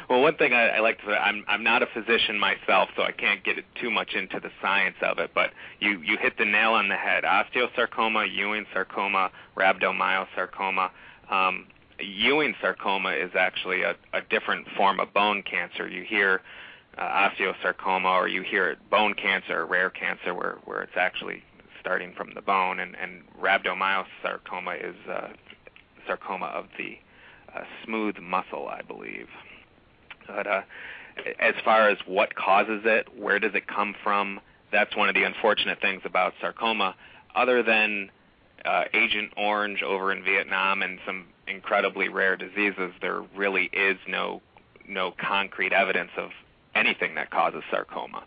Well, one thing I, I like to say, I'm I'm not a physician myself, so I can't get too much into the science of it. But you you hit the nail on the head. Osteosarcoma, Ewing sarcoma, rhabdomyosarcoma. Um, Ewing sarcoma is actually a, a different form of bone cancer. You hear uh, osteosarcoma, or you hear bone cancer, rare cancer, where where it's actually starting from the bone, and and rhabdomyosarcoma is uh, sarcoma of the uh, smooth muscle, I believe. But uh, as far as what causes it, where does it come from, that's one of the unfortunate things about sarcoma. Other than uh, Agent Orange over in Vietnam and some incredibly rare diseases, there really is no no concrete evidence of anything that causes sarcoma.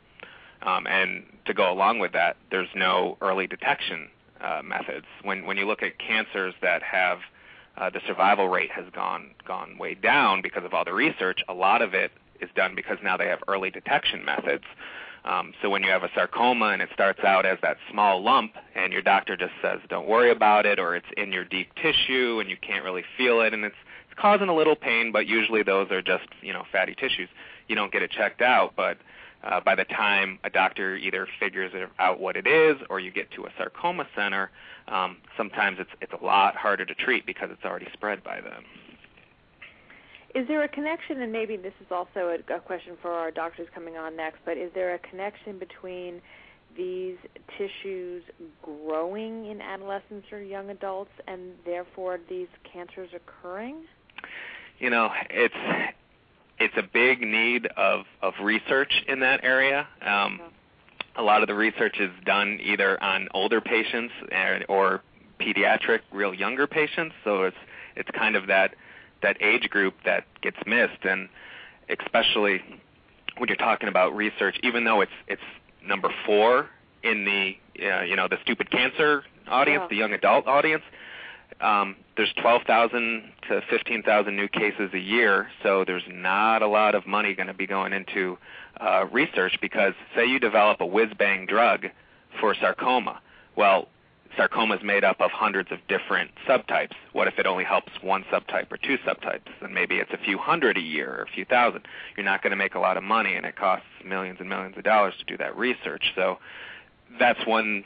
Um, and to go along with that, there's no early detection uh, methods. When when you look at cancers that have uh, the survival rate has gone gone way down because of all the research. A lot of it is done because now they have early detection methods. Um, so when you have a sarcoma and it starts out as that small lump, and your doctor just says, "Don't worry about it," or it's in your deep tissue and you can't really feel it, and it's it's causing a little pain, but usually those are just you know fatty tissues. You don't get it checked out, but uh, by the time a doctor either figures it out what it is or you get to a sarcoma center, um, sometimes it's it's a lot harder to treat because it's already spread by then. Is there a connection, and maybe this is also a, a question for our doctors coming on next, but is there a connection between these tissues growing in adolescents or young adults and therefore these cancers occurring? You know, it's it's a big need of of research in that area. Um, a lot of the research is done either on older patients and, or pediatric, real younger patients. So it's it's kind of that that age group that gets missed, and especially when you're talking about research, even though it's it's number four in the uh, you know the stupid cancer audience, Yeah. the young adult audience. Um, there's 12,000 to 15,000 new cases a year, so there's not a lot of money going to be going into uh, research because say you develop a whiz bang drug for sarcoma. Well, sarcoma is made up of hundreds of different subtypes. What if it only helps one subtype or two subtypes? Then maybe it's a few hundred a year or a few thousand. You're not going to make a lot of money, and it costs millions and millions of dollars to do that research. So that's one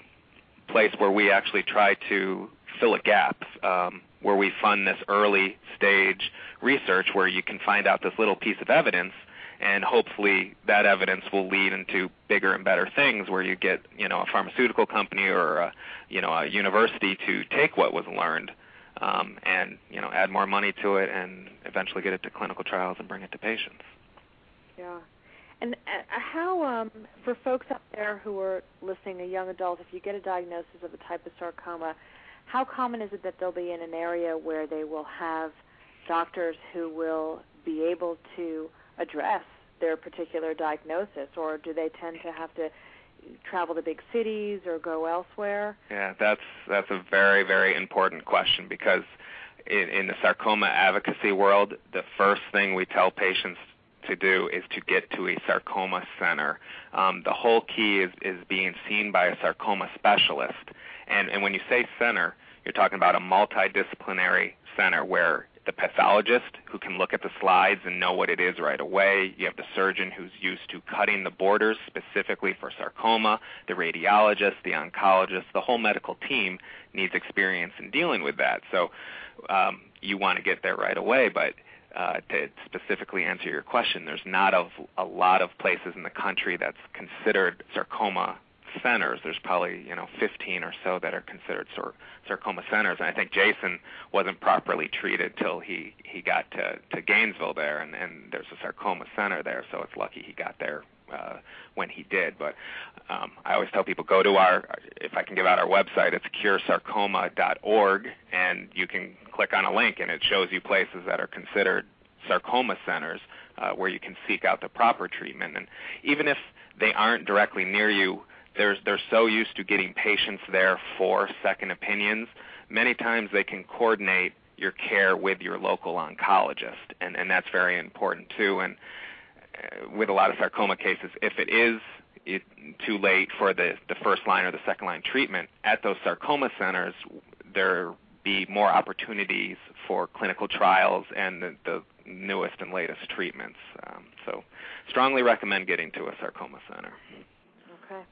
place where we actually try to fill a gap, um, where we fund this early stage research where you can find out this little piece of evidence and hopefully that evidence will lead into bigger and better things where you get you know a pharmaceutical company or a, you know a university to take what was learned um, and you know add more money to it and eventually get it to clinical trials and bring it to patients. Yeah. And uh, how, um, for folks out there who are listening, a young adult, if you get a diagnosis of a type of sarcoma, how common is it that they'll be in an area where they will have doctors who will be able to address their particular diagnosis, or do they tend to have to travel to big cities or go elsewhere? Yeah, that's that's a very very important question because in, in the sarcoma advocacy world, the first thing we tell patients to do is to get to a sarcoma center. Um, the whole key is is being seen by a sarcoma specialist, and and when you say center, you're talking about a multidisciplinary center where the pathologist who can look at the slides and know what it is right away. You have the surgeon who's used to cutting the borders specifically for sarcoma, the radiologist, the oncologist, the whole medical team needs experience in dealing with that. So um, you want to get there right away, but uh, to specifically answer your question, there's not a, a lot of places in the country that's considered sarcoma centers. There's probably you know 15 or so that are considered sar- sarcoma centers, and I think Jason wasn't properly treated till he he got to to Gainesville there, and and there's a sarcoma center there, so it's lucky he got there uh, when he did. But um, I always tell people go to our if I can give out our website, it's curesarcoma.org, and you can click on a link, and it shows you places that are considered sarcoma centers uh, where you can seek out the proper treatment. And even if they aren't directly near you, they're they're so used to getting patients there for second opinions. Many times they can coordinate your care with your local oncologist, and and that's very important too. And with a lot of sarcoma cases, if it is it, too late for the the first line or the second line treatment at those sarcoma centers, there be more opportunities for clinical trials and the, the newest and latest treatments. Um, so, strongly recommend getting to a sarcoma center. Okay.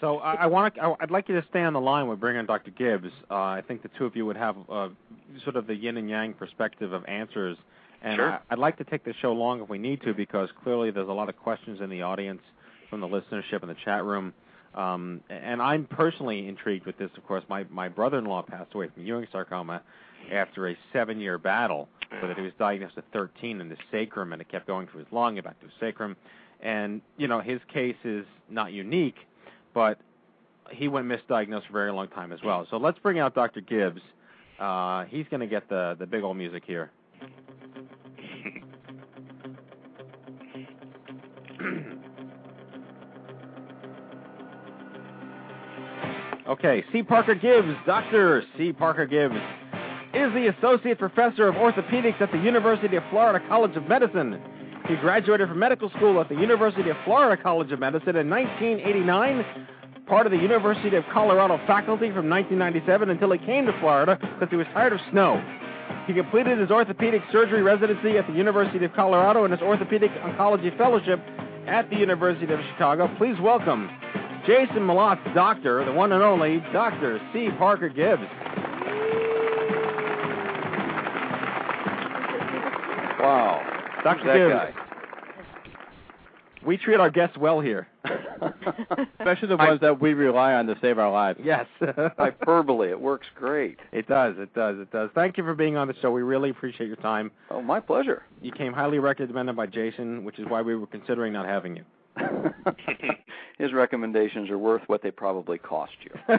So I, I want to. I'd like you to stay on the line. We're bringing Dr. Gibbs. Uh, I think the two of you would have uh, sort of the yin and yang perspective of answers. And Sure. I, I'd like to take the show long if we need to, because clearly there's a lot of questions in the audience from the listenership in the chat room. Um, and I'm personally intrigued with this. Of course, my my brother-in-law passed away from Ewing sarcoma after a seven-year battle, where that he was diagnosed at 13 in the sacrum, and it kept going through his lung and back to his sacrum. And you know, his case is not unique, but he went misdiagnosed for a very long time as well. So let's bring out Dr. Gibbs. Uh, he's going to get the the big old music here. Okay, C. Parker Gibbs, Dr. C. Parker Gibbs, is the Associate Professor of Orthopedics at the University of Florida College of Medicine. He graduated from medical school at the University of Florida College of Medicine in 1989, part of the University of Colorado faculty from 1997 until he came to Florida because he was tired of snow. He completed his orthopedic surgery residency at the University of Colorado and his orthopedic oncology fellowship at the University of Chicago. Please welcome Jason Mlot's doctor, the one and only Dr. C. Parker Gibbs. Wow. Dr. That Gibbs. guy? We treat our guests well here. [LAUGHS] Especially the ones that we rely on to save our lives. Yes. [LAUGHS] Hyperbole. It works great. It does. It does. It does. Thank you for being on the show. We really appreciate your time. Oh, my pleasure. You came highly recommended by Jason, which is why we were considering not having you. [LAUGHS] His recommendations are worth what they probably cost you. [LAUGHS]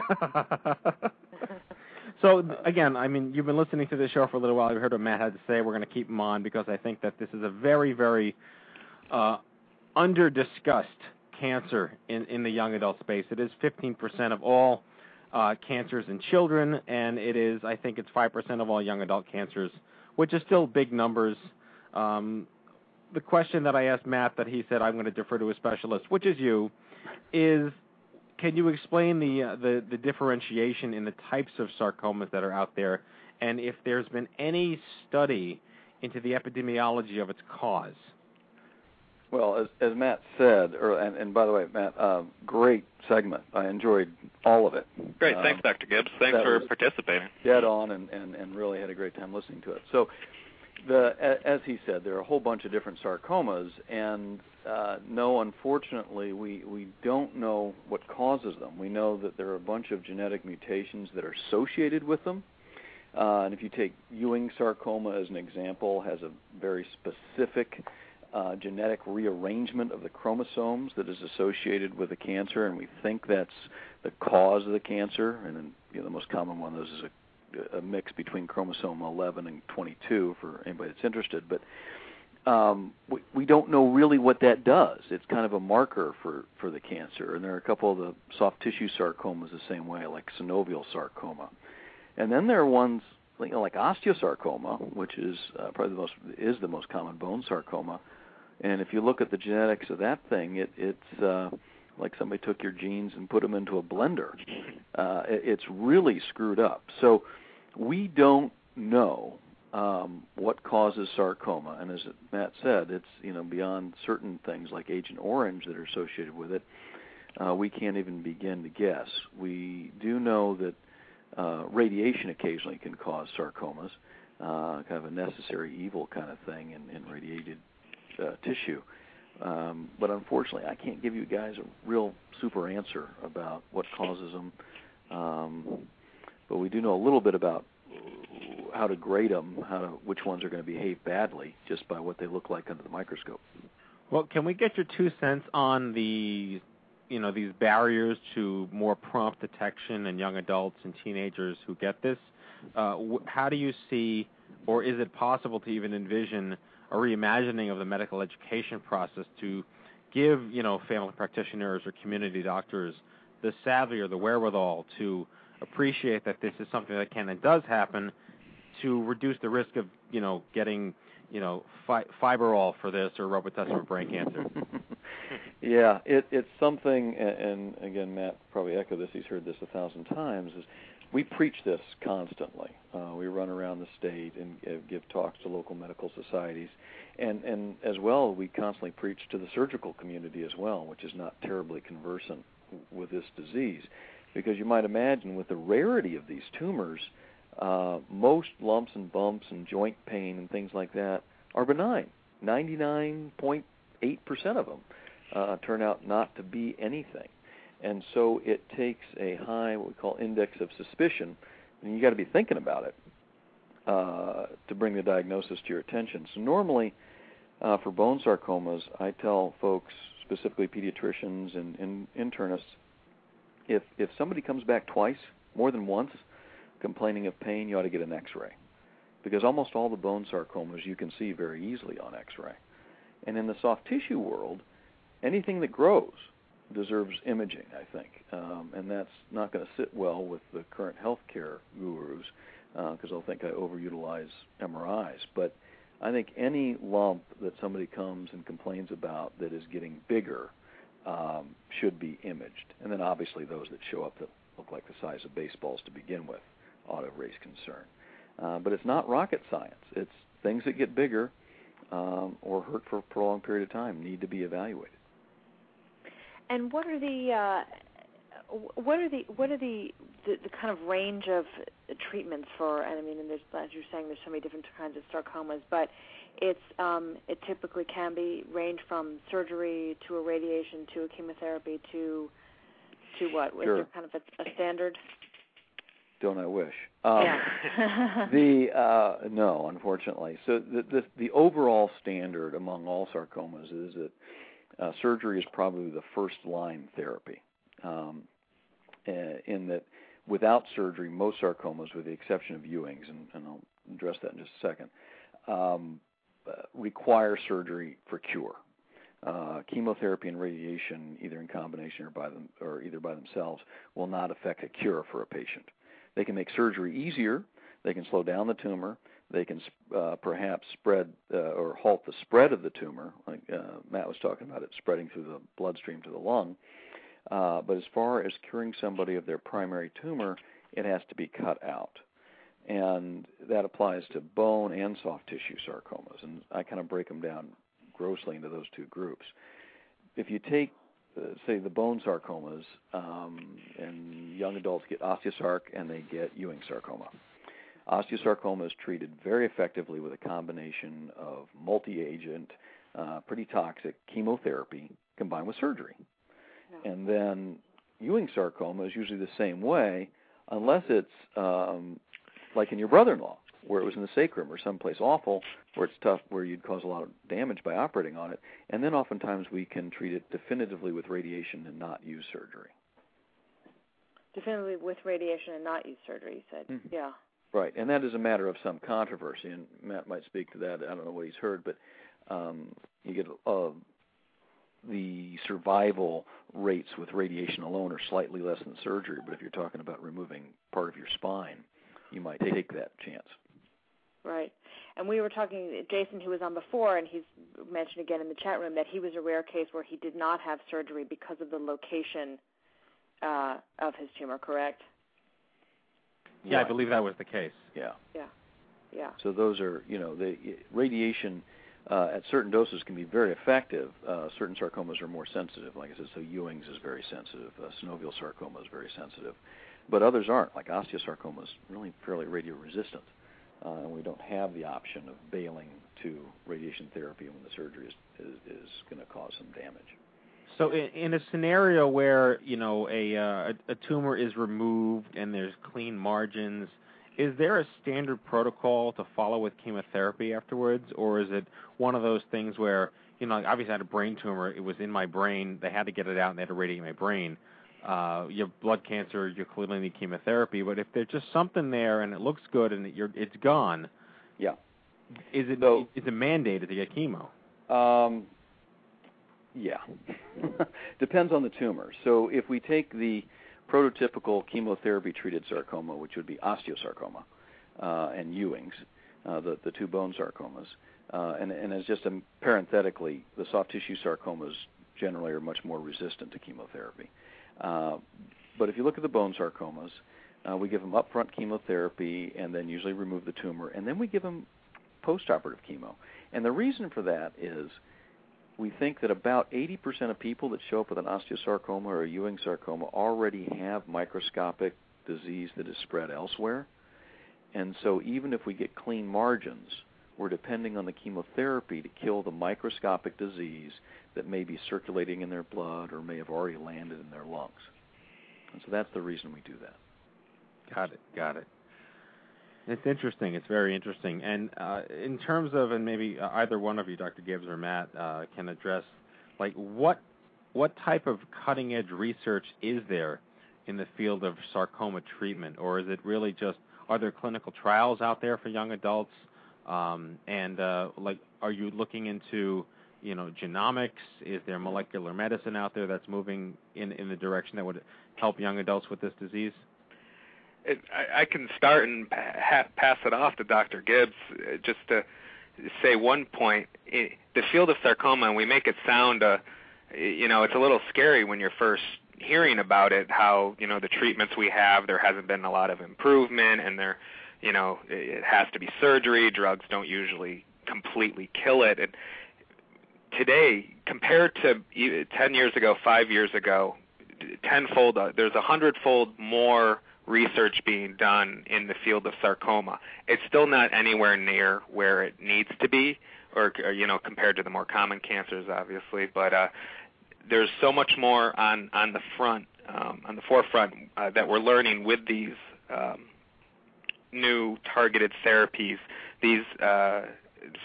so again, I mean, you've been listening to this show for a little while. You've heard what Matt had to say. We're going to keep him on because I think that this is a very, very uh, under-discussed cancer in in the young adult space. It is 15% of all uh, cancers in children, and it is, I think, it's five percent of all young adult cancers, which is still big numbers. Um, the question that I asked Matt, that he said I'm going to defer to a specialist, which is you, is can you explain the uh, the the differentiation in the types of sarcomas that are out there, and if there's been any study into the epidemiology of its cause? Well, as as Matt said, or and, and by the way, Matt, uh, great segment. I enjoyed all of it. Great, Um, thanks, Dr. Gibbs. Thanks for participating. Dead on, and, and and really had a great time listening to it. So, the as he said, there are a whole bunch of different sarcomas, and uh, no, unfortunately, we we don't know what causes them. We know that there are a bunch of genetic mutations that are associated with them. Uh, and if you take Ewing sarcoma as an example, has a very specific uh, genetic rearrangement of the chromosomes that is associated with the cancer, and we think that's the cause of the cancer. And then, you know, the most common one of those is a, a mix between chromosome 11 and 22 for anybody that's interested. But um, we, we don't know really what that does. It's kind of a marker for, for the cancer. And there are a couple of the soft tissue sarcomas the same way, like synovial sarcoma. And then there are ones you know, like osteosarcoma, which is uh, probably the most is the most common bone sarcoma. And if you look at the genetics of that thing, it, it's uh, like somebody took your genes and put them into a blender. [LAUGHS] Uh, it's really screwed up. So we don't know um, what causes sarcoma, and as Matt said, it's you know beyond certain things like Agent Orange that are associated with it. Uh, we can't even begin to guess. We do know that uh, radiation occasionally can cause sarcomas, uh, kind of a necessary evil kind of thing in, in radiated uh, tissue. Um, but unfortunately, I can't give you guys a real super answer about what causes them. Um, but we do know a little bit about how to grade them, how to, which ones are going to behave badly, just by what they look like under the microscope. Well, can we get your two cents on the, you know, these barriers to more prompt detection in young adults and teenagers who get this? Uh, how do you see, or is it possible to even envision a reimagining of the medical education process to give, you know, family practitioners or community doctors the savvy or the wherewithal to appreciate that this is something that can and does happen to reduce the risk of, you know, getting, you know, fi- fiberol for this or Robitussin for brain cancer? [LAUGHS] yeah, it, it's something, and, and again, Matt probably echoed this. He's heard this a thousand times. Is we preach this constantly. Uh, we run around the state and uh, give talks to local medical societies, and and as well, we constantly preach to the surgical community as well, which is not terribly conversant with this disease, because you might imagine with the rarity of these tumors, uh, most lumps and bumps and joint pain and things like that are benign. Ninety-nine point eight percent of them uh, turn out not to be anything. And so it takes a high, what we call index of suspicion, and you got to be thinking about it uh, to bring the diagnosis to your attention. So normally, uh, for bone sarcomas, I tell folks, specifically pediatricians and, and internists, if if somebody comes back twice, more than once, complaining of pain, you ought to get an X-ray, because almost all the bone sarcomas you can see very easily on X-ray. And in the soft tissue world, anything that grows deserves imaging, I think, um, and that's not going to sit well with the current healthcare gurus because they'll think I overutilize MRIs. But I think any lump that somebody comes and complains about that is getting bigger um, should be imaged, and then obviously those that show up that look like the size of baseballs to begin with ought to raise concern. Uh, but it's not rocket science. It's things that get bigger um, or hurt for a prolonged period of time need to be evaluated. And what are the uh, what are the what are the, the the kind of range of treatments for? And I mean, and there's as you're saying, there's so many different kinds of sarcomas, but it's um, it typically can be range from surgery to a radiation to a chemotherapy to to what? Sure. Is there kind of a, a standard? Don't I wish? Um, yeah. [LAUGHS] the uh, no, unfortunately. So the, the the overall standard among all sarcomas is that uh, surgery is probably the first line therapy. Um, uh, in that, without surgery, most sarcomas, with the exception of Ewing's, and, and I'll address that in just a second, um, uh, require surgery for cure. uh, chemotherapy and radiation, either in combination or by them or either by themselves, will not affect a cure for a patient. They can make surgery easier. They can slow down the tumor. They can uh, perhaps spread uh, or halt the spread of the tumor, like uh, Matt was talking about it spreading through the bloodstream to the lung. Uh, but as far as curing somebody of their primary tumor, it has to be cut out. And that applies to bone and soft tissue sarcomas. And I kind of break them down grossly into those two groups. If you take, uh, say, the bone sarcomas, um, and young adults get osteosarc and they get Ewing sarcoma. Osteosarcoma is treated very effectively with a combination of multi agent, uh, pretty toxic chemotherapy combined with surgery. And then Ewing sarcoma is usually the same way, unless it's um, like in your brother in law, where it was in the sacrum or someplace awful, where it's tough, where you'd cause a lot of damage by operating on it. And then oftentimes we can treat it definitively with radiation and not use surgery. Definitively with radiation and not use surgery, you said. Mhm. Yeah. Right, and that is a matter of some controversy, and Matt might speak to that. I don't know what he's heard, but um, you get uh, the survival rates with radiation alone are slightly less than surgery. But if you're talking about removing part of your spine, you might take that chance. Right. And we were talking, Jason, who was on before, and he's mentioned again in the chat room that he was a rare case where he did not have surgery because of the location uh, of his tumor, correct? Yeah, I believe that was the case. Yeah. Yeah. Yeah. So those are, you know, the radiation uh, at certain doses can be very effective. Uh, certain sarcomas are more sensitive. Like I said, so Ewing's is very sensitive. Uh, synovial sarcoma is very sensitive, but others aren't. Like osteosarcoma is really fairly radio resistant, uh, and we don't have the option of bailing to radiation therapy when the surgery is is, is going to cause some damage. So in, in a scenario where you know a, uh, a a tumor is removed and there's clean margins, is there a standard protocol to follow with chemotherapy afterwards, or is it one of those things where you know, like obviously I had a brain tumor, it was in my brain, they had to get it out and they had to radiate my brain. Uh, you have blood cancer, you clearly need chemotherapy, but if there's just something there and it looks good and you're, it's gone, Yeah. is it So- is it mandated to get chemo? Um, yeah. [LAUGHS] Depends on the tumor. So if we take the prototypical chemotherapy treated sarcoma, which would be osteosarcoma uh, and Ewing's, uh, the, the two bone sarcomas, uh, and, and as just a, parenthetically, the soft tissue sarcomas generally are much more resistant to chemotherapy. Uh, but if you look at the bone sarcomas, uh, we give them upfront chemotherapy and then usually remove the tumor, and then we give them postoperative chemo. And the reason for that is we think that about 80% of people that show up with an osteosarcoma or a Ewing sarcoma already have microscopic disease that is spread elsewhere. And so even if we get clean margins, we're depending on the chemotherapy to kill the microscopic disease that may be circulating in their blood or may have already landed in their lungs. And so that's the reason we do that. Got it. Got it. It's interesting. It's very interesting. And uh, in terms of, and maybe uh, either one of you, Dr. Gibbs or Matt, uh, can address, like what what type of cutting edge research is there in the field of sarcoma treatment, or is it really just are there clinical trials out there for young adults? Um, and uh, like, are you looking into you know genomics? Is there molecular medicine out there that's moving in in the direction that would help young adults with this disease? It, I, I can start and ha- pass it off to Dr. Gibbs uh, just to say one point. I the field of sarcoma, and we make it sound, uh, you know, it's a little scary when you're first hearing about it. How you know the treatments we have, there hasn't been a lot of improvement, and there, you know, it has to be surgery. Drugs don't usually completely kill it. And today, compared to e- 10 years ago, five years ago, tenfold, uh, there's a hundredfold more research being done in the field of sarcoma. It's still not anywhere near where it needs to be, or, or you know, compared to the more common cancers, obviously. But uh, there's so much more on on the front, um, on the forefront uh, that we're learning with these um, new targeted therapies. These uh,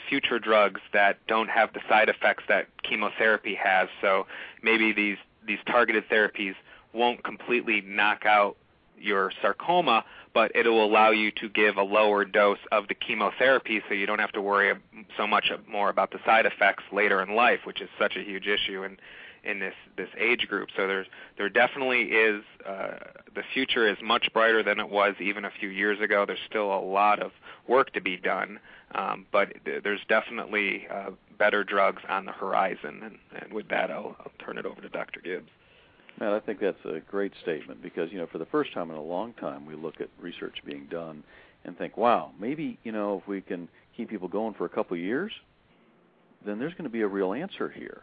future drugs that don't have the side effects that chemotherapy has. So maybe these these targeted therapies won't completely knock out your sarcoma, but it will allow you to give a lower dose of the chemotherapy, so you don't have to worry so much more about the side effects later in life, which is such a huge issue in in this this age group. So there's there definitely is uh, the future is much brighter than it was even a few years ago. There's still a lot of work to be done, um, but th- there's definitely uh, better drugs on the horizon. And, and with that, I'll, I'll turn it over to Dr. Gibbs. Matt, I think that's a great statement because you know for the first time in a long time we look at research being done and think, wow, maybe you know if we can keep people going for a couple of years, then there's going to be a real answer here.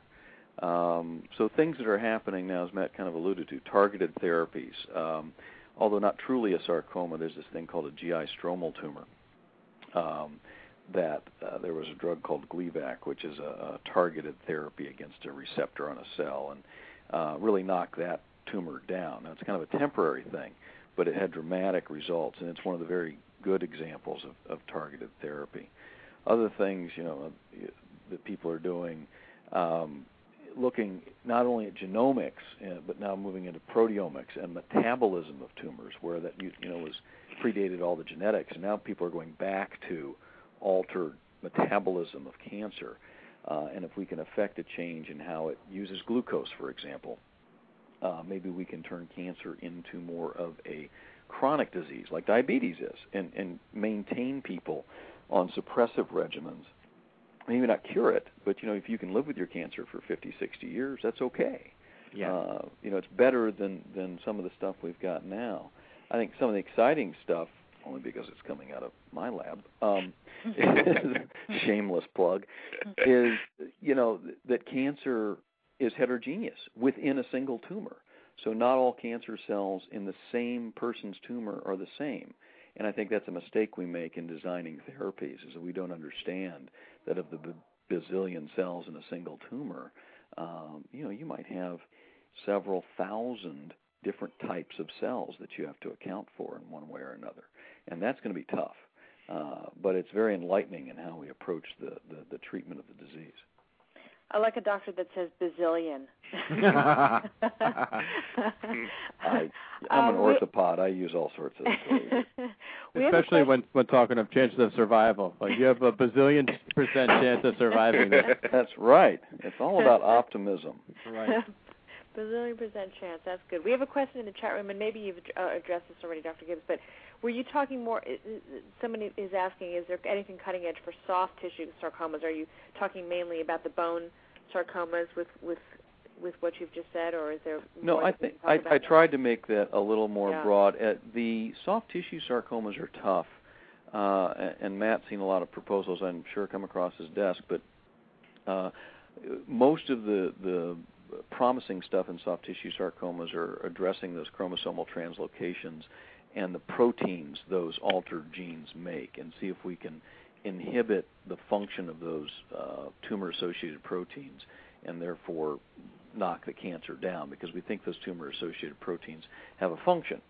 Um, so things that are happening now, as Matt kind of alluded to, targeted therapies. Um, although not truly a sarcoma, there's this thing called a GI stromal tumor. Um, that uh, there was a drug called Gleevec, which is a, a targeted therapy against a receptor on a cell, and uh, really knock that tumor down. Now it's kind of a temporary thing, but it had dramatic results, and it's one of the very good examples of, of targeted therapy. Other things, you know, that people are doing. Um, looking not only at genomics, uh, but now moving into proteomics and metabolism of tumors, where that you, you know was predated all the genetics, and now people are going back to altered metabolism of cancer. Uh, and if we can affect a change in how it uses glucose, for example, uh, maybe we can turn cancer into more of a chronic disease like diabetes is, and, and maintain people on suppressive regimens maybe not cure it, but you know, if you can live with your cancer for 50, 60 years, that's okay. Yeah. Uh, you know, it's better than than some of the stuff we've got now. I think some of the exciting stuff, only because it's coming out of my lab, um, [LAUGHS] [LAUGHS] shameless plug, is you know that cancer is heterogeneous within a single tumor. So not all cancer cells in the same person's tumor are the same. And I think that's a mistake we make in designing therapies is that we don't understand that of the bazillion cells in a single tumor, um, you know, you might have several thousand different types of cells that you have to account for in one way or another, and that's going to be tough. Uh, but it's very enlightening in how we approach the, the, the treatment of the disease. I like a doctor that says bazillion. [LAUGHS] I, [LAUGHS] I'm an Um, orthopod. I use all sorts of. [LAUGHS] We Especially when when talking of chances of survival. Like you have a bazillion percent chance of surviving this. That's right. It's all about optimism. Right. Bazillion percent chance. That's good. We have a question in the chat room, and maybe you've uh, addressed this already, Dr. Gibbs. But were you talking more? Somebody is asking, is there anything cutting edge for soft tissue sarcomas? Are you talking mainly about the bone sarcomas with with with what you've just said, or is there? No, more I think I, I tried to make that a little more Yeah. broad. Uh, the soft tissue sarcomas are tough, uh, and- and Matt's seen a lot of proposals. I'm sure come across his desk, but uh, most of the the promising stuff in soft tissue sarcomas are addressing those chromosomal translocations and the proteins those altered genes make, and see if we can inhibit the function of those uh, tumor-associated proteins, and therefore knock the cancer down because we think those tumor associated proteins have a function.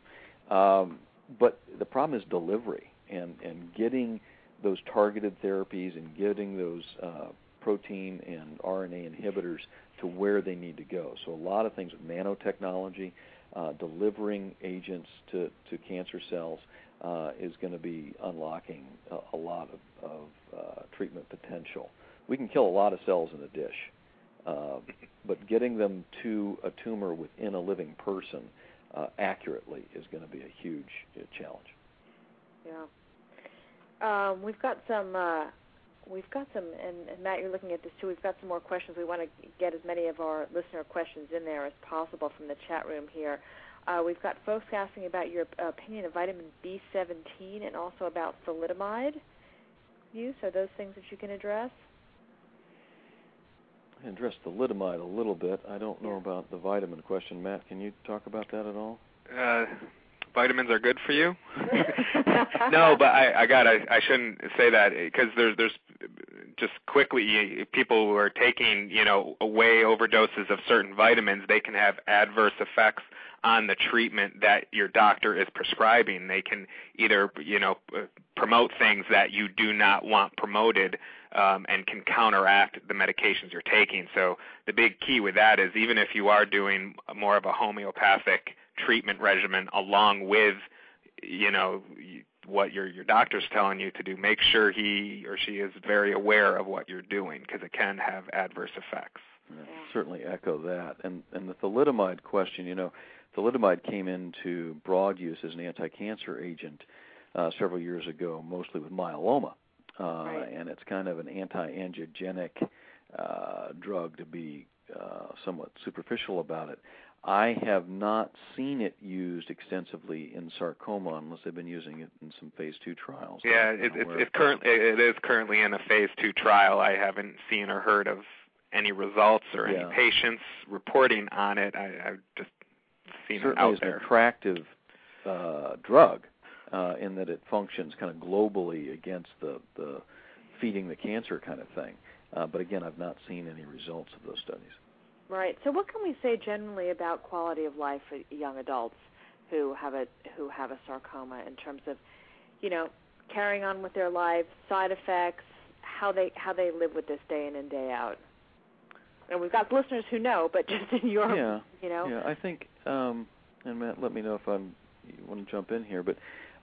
Um, but the problem is delivery and, and getting those targeted therapies and getting those uh, protein and RNA inhibitors to where they need to go. So a lot of things with nanotechnology, uh, delivering agents to, to cancer cells uh, is going to be unlocking a, lot of, uh, treatment potential. We can kill a lot of cells in a dish. Uh, but getting them to a tumor within a living person accurately is going to be a huge challenge. Yeah. Um, we've got some. We've got some, and, and Matt, you're looking at this too. We've got some more questions. We want to get as many of our listener questions in there as possible from the chat room here. Uh, we've got folks asking about your opinion of vitamin B17 and also about thalidomide use. Are those things that you can address? I addressed thalidomide a little bit. I don't know about the vitamin question. Matt, can you talk about that at all? Uh, vitamins are good for you. [LAUGHS] [LAUGHS] no, but I, I got I, I shouldn't say that because there's there's just quickly people who are taking you know way overdoses of certain vitamins they can have adverse effects on the treatment that your doctor is prescribing. They can either you know promote things that you do not want promoted um, and can counteract the medications you're taking. So the big key with that is even if you are doing more of a homeopathic treatment regimen along with you know what your your doctor's telling you to do. Make sure he or she is very aware of what you're doing because it can have adverse effects. Yeah, certainly echo that. And and the thalidomide question, you know, thalidomide came into broad use as an anti-cancer agent uh, several years ago, mostly with myeloma, uh, Right. and it's kind of an anti-angiogenic uh, drug to be uh, somewhat superficial about it. I have not seen it used extensively in sarcoma unless they've been using it in some phase two trials. Yeah, it, it's it's currently it is currently in a phase two trial. I haven't seen or heard of any results or Yeah. any patients reporting on it. I, I've just seen it certainly out is an attractive uh, drug uh, in that it functions kind of globally against the, the feeding the cancer kind of thing. Uh, but again, I've not seen any results of those studies. Right. So, what can we say generally about quality of life for young adults who have a who have a sarcoma in terms of, you know, carrying on with their life, side effects, how they how they live with this day in and day out? And we've got listeners who know, but [LAUGHS] just in your, yeah, you know, yeah. I think, um, and Matt, let me know if I'm you want to jump in here, but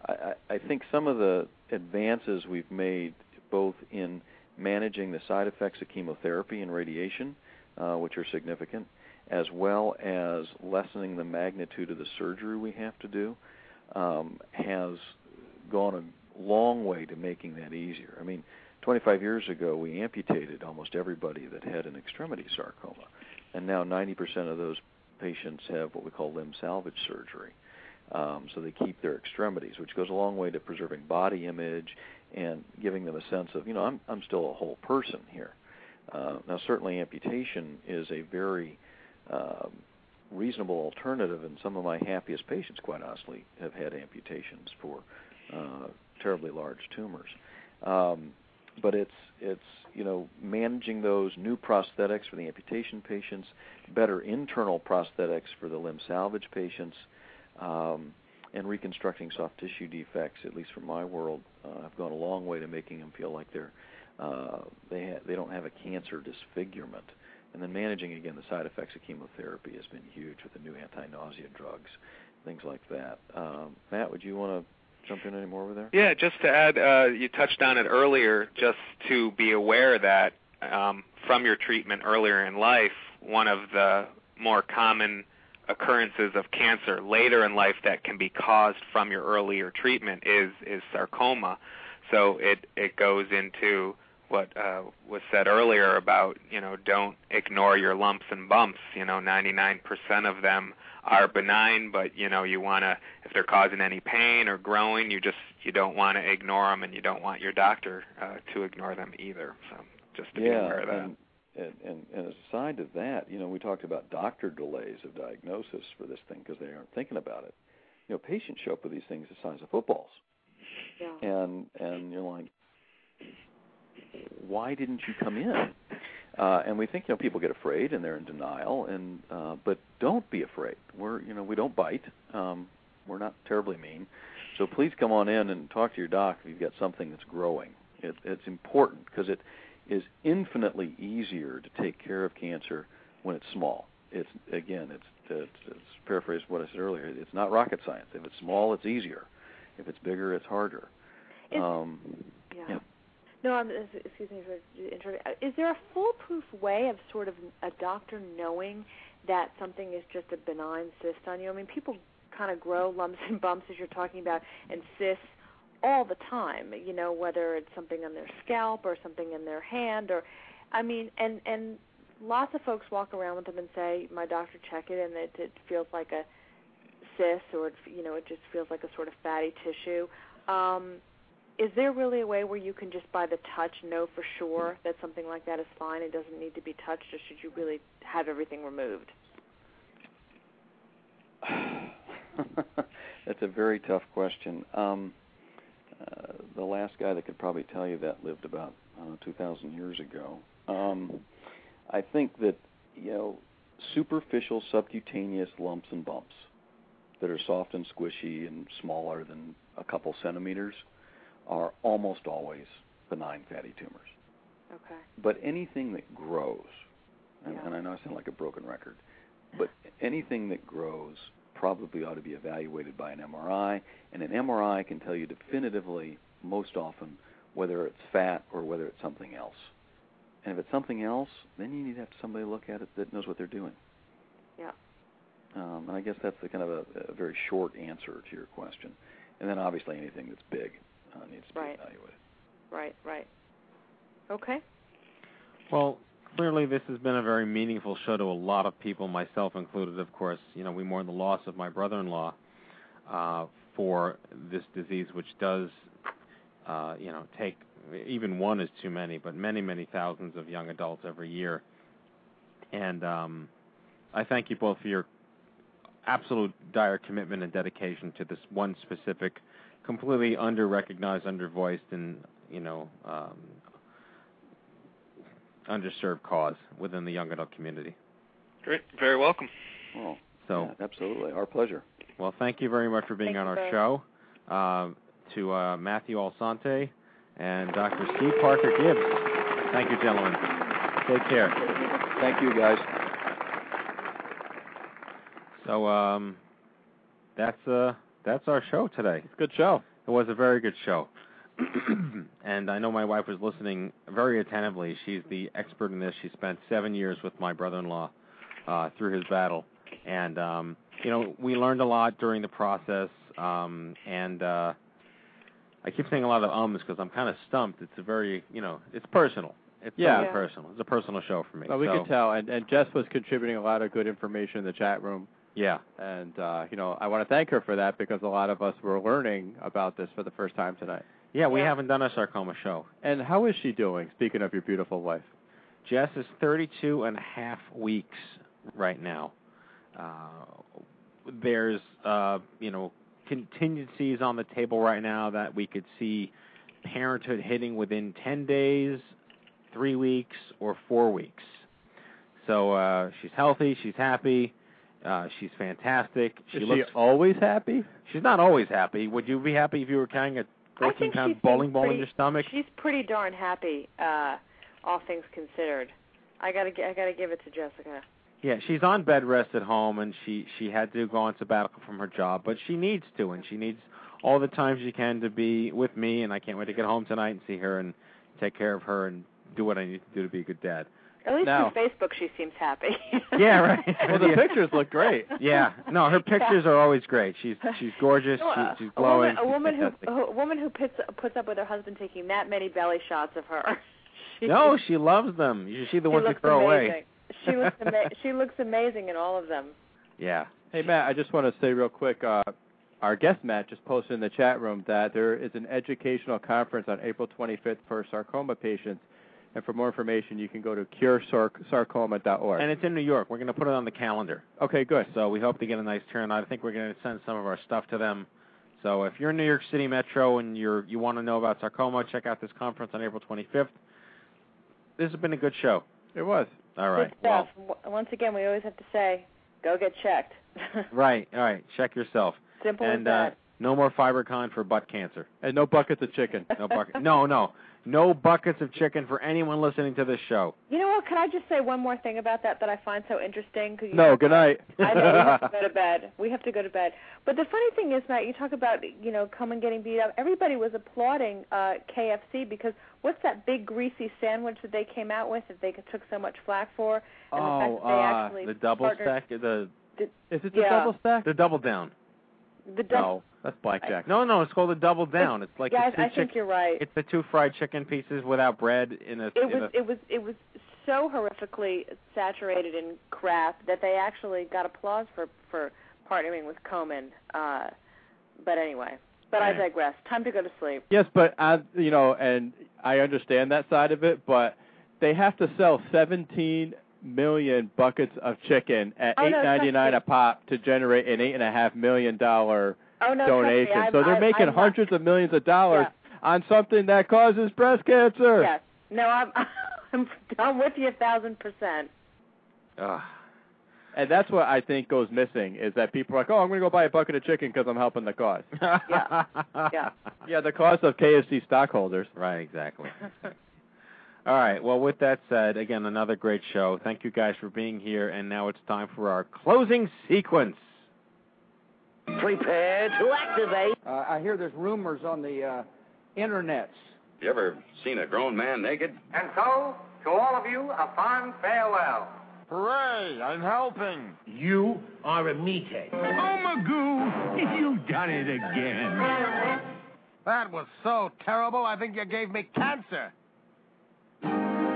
I, I I think some of the advances we've made, both in managing the side effects of chemotherapy and radiation, uh, which are significant, as well as lessening the magnitude of the surgery we have to do, um, has gone a long way to making that easier. I mean, 25 years ago, we amputated almost everybody that had an extremity sarcoma, and now 90% of those patients have what we call limb salvage surgery. Um, so they keep their extremities, which goes a long way to preserving body image and giving them a sense of, you know, I'm I'm still a whole person here. Uh, now, certainly, amputation is a very um, reasonable alternative, and some of my happiest patients, quite honestly, have had amputations for uh, terribly large tumors. Um, but it's it's you know managing those new prosthetics for the amputation patients, better internal prosthetics for the limb salvage patients, um, and reconstructing soft tissue defects. At least from my world, uh, have gone a long way to making them feel like they're uh, they ha- they don't have a cancer disfigurement. And then managing again the side effects of chemotherapy has been huge with the new anti-nausea drugs, things like that. Um, Matt, would you want to jump in any more over there? Yeah, just to add, uh, you touched on it earlier, just to be aware that um, from your treatment earlier in life, one of the more common occurrences of cancer later in life that can be caused from your earlier treatment is is sarcoma. So it it goes into what uh, was said earlier about you know don't ignore your lumps and bumps. You know, 99% of them are benign, but you know you want to if they're causing any pain or growing, you just you don't want to ignore them, and you don't want your doctor uh, to ignore them either. So just to be yeah, aware of that. and, and and and aside to that, you know, we talked about doctor delays of diagnosis for this thing because they aren't thinking about it. You know, patients show up with these things the size of footballs, yeah. and and you're like, why didn't you come in? Uh, and we think you know people get afraid and they're in denial, and uh, but don't be afraid. We're you know we don't bite. Um, we're not terribly mean, so please come on in and talk to your doc if you've got something that's growing. It, it's important because it is infinitely easier to take care of cancer when it's small. It's again, it's to, to paraphrase what I said earlier. It's not rocket science. If it's small, it's easier. If it's bigger, it's harder. Is- um, yeah. yeah. No, I'm, excuse me for interrupting. Uh, Is there a foolproof way of sort of a doctor knowing that something is just a benign cyst on you? I mean, people kind of grow lumps and bumps, as you're talking about, and cysts all the time. You know, whether it's something on their scalp or something in their hand, or, I mean, and and lots of folks walk around with them and say, "My doctor checked it, and it, it feels like a cyst, or it, you know, it just feels like a sort of fatty tissue." Um, is there really a way where you can just by the touch know for sure that something like that is fine and doesn't need to be touched, or should you really have everything removed? [SIGHS] That's a very tough question. Um, uh, the last guy that could probably tell you that lived about uh, 2,000 years ago. Um, I think that you know superficial subcutaneous lumps and bumps that are soft and squishy and smaller than a couple centimeters are almost always benign fatty tumors. Okay. But anything that grows, and, Yeah. and I know I sound like a broken record, but anything that grows probably ought to be evaluated by an MRI, and an MRI can tell you definitively, most often, whether it's fat or whether it's something else. And if it's something else, then you need to have somebody look at it that knows what they're doing. Yeah. Um, and I guess that's the kind of a, a very short answer to your question. And then obviously anything that's big uh, needs to Right. be evaluated. Right, right. Okay. Well, clearly this has been a very meaningful show to a lot of people, myself included, of course. You know, we mourn the loss of my brother-in-law uh, for this disease, which does, uh, you know, take even one is too many, but many, many thousands of young adults every year. And um, I thank you both for your absolute dire commitment and dedication to this one specific, completely under-recognized, under-voiced, and you know, um, underserved cause within the young adult community. Great. Very welcome. Well, So, yeah, absolutely. Our pleasure. well, thank you very much for being Thank on our both. show. Uh, to uh, Matthew Alsante and Dr. Steve Parker Gibbs. Thank you, gentlemen. Take care. Thank you, guys. So, um, that's uh, that's our show today. Good show. It was a very good show. [CLEARS THROAT] and I know my wife was listening very attentively. She's the expert in this. She spent seven years with my brother-in-law uh, through his battle, and um, you know we learned a lot during the process. Um, and uh, I keep saying a lot of ums because I'm kind of stumped. It's a very you know it's personal. It's Yeah. totally Yeah. personal. It's a personal show for me. Well, we so, could tell, and, and Jess was contributing a lot of good information in the chat room, Yeah. and uh, you know I want to thank her for that because a lot of us were learning about this for the first time tonight. Yeah, we Yeah. haven't done a sarcoma show. And how is she doing? Speaking of your beautiful wife, Jess is 32 and a half weeks right now. Uh, there's, uh, you know, contingencies on the table right now that we could see parenthood hitting within 10 days, three weeks, or four weeks. So uh, she's healthy, she's happy, uh, she's fantastic. She is looks. she always happy? she's not always happy. Would you be happy if you were carrying a I 14 think pound she bowling seems ball in your stomach? She's pretty darn happy, uh, all things considered. I gotta, gi- I gotta give it to Jessica. Yeah, she's on bed rest at home, and she she had to go on sabbatical from her job, but she needs to, and she needs all the time she can to be with me, and I can't wait to get home tonight and see her and take care of her and do what I need to do to be a good dad. At least Now- through Facebook, she seems happy. [LAUGHS] Yeah, right. [LAUGHS] Well, the pictures look great. Yeah, no, her pictures are always great. She's she's gorgeous. No, uh, She, she's a glowing. woman, a woman she's who a woman who puts puts up with her husband taking that many belly shots of her. She, [LAUGHS] No, she loves them. You should see the she ones looks that throw amazing. away. She looks ama- she looks amazing in all of them. Yeah. Hey Matt, I just want to say real quick, uh, our guest Matt just posted in the chat room that there is an educational conference on April 25th for sarcoma patients, and for more information, you can go to curesarcoma.org. And it's in New York. We're going to put it on the calendar. okay, good. So we hope to get a nice turnout. I think we're going to send some of our stuff to them. So if you're in New York City Metro and you're you want to know about sarcoma, check out this conference on April 25th. This has been a good show. It was. All right. Good stuff. W Once again, we always have to say, go get checked. [LAUGHS] Right. All right. Check yourself. Simple and as uh, that. no more FiberCon for butt cancer. And no buckets of chicken. No bucket. no, no, no buckets of chicken for anyone listening to this show. You know what? Can I just say one more thing about that that I find so interesting? 'Cause you No, good night. [LAUGHS] I know we have to go to bed. [LAUGHS] We have to go to bed. But the funny thing is, Matt, you talk about you know Komen getting beat up. Everybody was applauding uh KFC because what's that big greasy sandwich that they came out with that they took so much flack for? And the fact oh, that they uh, actually the double partnered- stack, the Is it the Yeah. double stack? the double down. The. No, that's blackjack. No, no, it's called a double down. It's like yeah, I, I chick- think you're right. It's the two fried chicken pieces without bread in a. it in was a it was it was so horrifically saturated in crap that they actually got applause for for partnering with Komen. Uh, but anyway, but I digress. Time to go to sleep. Yes, but I, you know, and I understand that side of it, but they have to sell 17 million buckets of chicken at Oh, no, eight ninety nine a pop to generate an eight and a half million dollar Oh no, trust donation. I'm- so they're I'm- making I'm not- hundreds of millions of dollars on something that causes breast cancer. Yes. No, I'm [LAUGHS] I'm I'm with you a thousand percent. Ugh. And that's what I think goes missing is that people are like, oh, I'm going to go buy a bucket of chicken because I'm helping the cause. [LAUGHS] Yeah. Yeah. [LAUGHS] yeah, the cause of KFC stockholders. Right, exactly. All right. Well, with that said, again, another great show. Thank you guys for being here, and now it's time for our closing sequence. Prepare to activate. Uh, I hear there's rumors on the uh, internets. You ever seen a grown man naked? And so, to all of you, a fond farewell. Hooray, I'm helping. You are a meathead. Oh, Magoo, [LAUGHS] you've done it again. [LAUGHS] That was so terrible, I think you gave me cancer.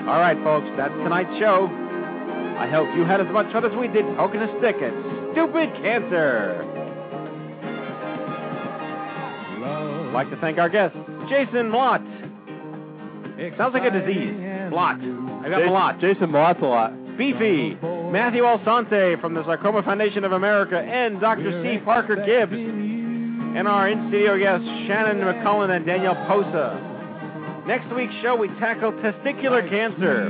All right, folks, that's tonight's show. I hope you had as much fun as we did poking a stick at stupid cancer. I'd like to thank our guest, Jason Mlot. Sounds like a disease. Blot. I got Jason, Blot. Jason Mott's a lot. Beefy, Matthew Alsante from the Sarcoma Foundation of America, and Dr. C. Parker Gibbs, and our in-studio guests Shannon McCullen and Danielle Posa. Next week's show, we tackle testicular cancer.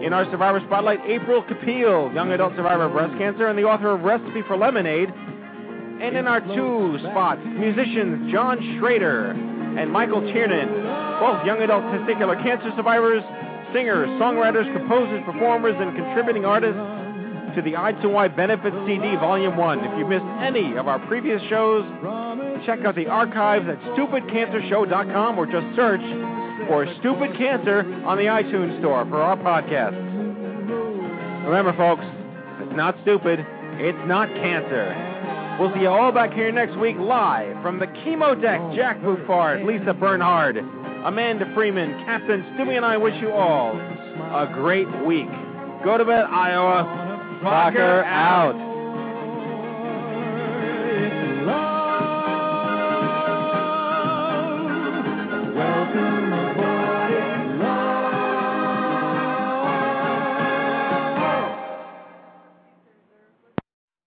In our Survivor Spotlight, April Capil, young adult survivor of breast cancer and the author of Recipe for Lemonade. And in our two spots, musicians John Schrader and Michael Tiernan, both young adult testicular cancer survivors, singers, songwriters, composers, performers, and contributing artists to the I2Y Benefits CD Volume 1. If you missed any of our previous shows, check out the archives at stupidcancershow.com or just search for Stupid Cancer on the iTunes Store for our podcast. Remember, folks, it's not stupid, it's not cancer. We'll see you all back here next week live from the chemo deck. Jack Bouffard, Lisa Bernhard, Amanda Freeman, Captain Stewie, and I wish you all a great week. Go to bed, Iowa. Fucker out.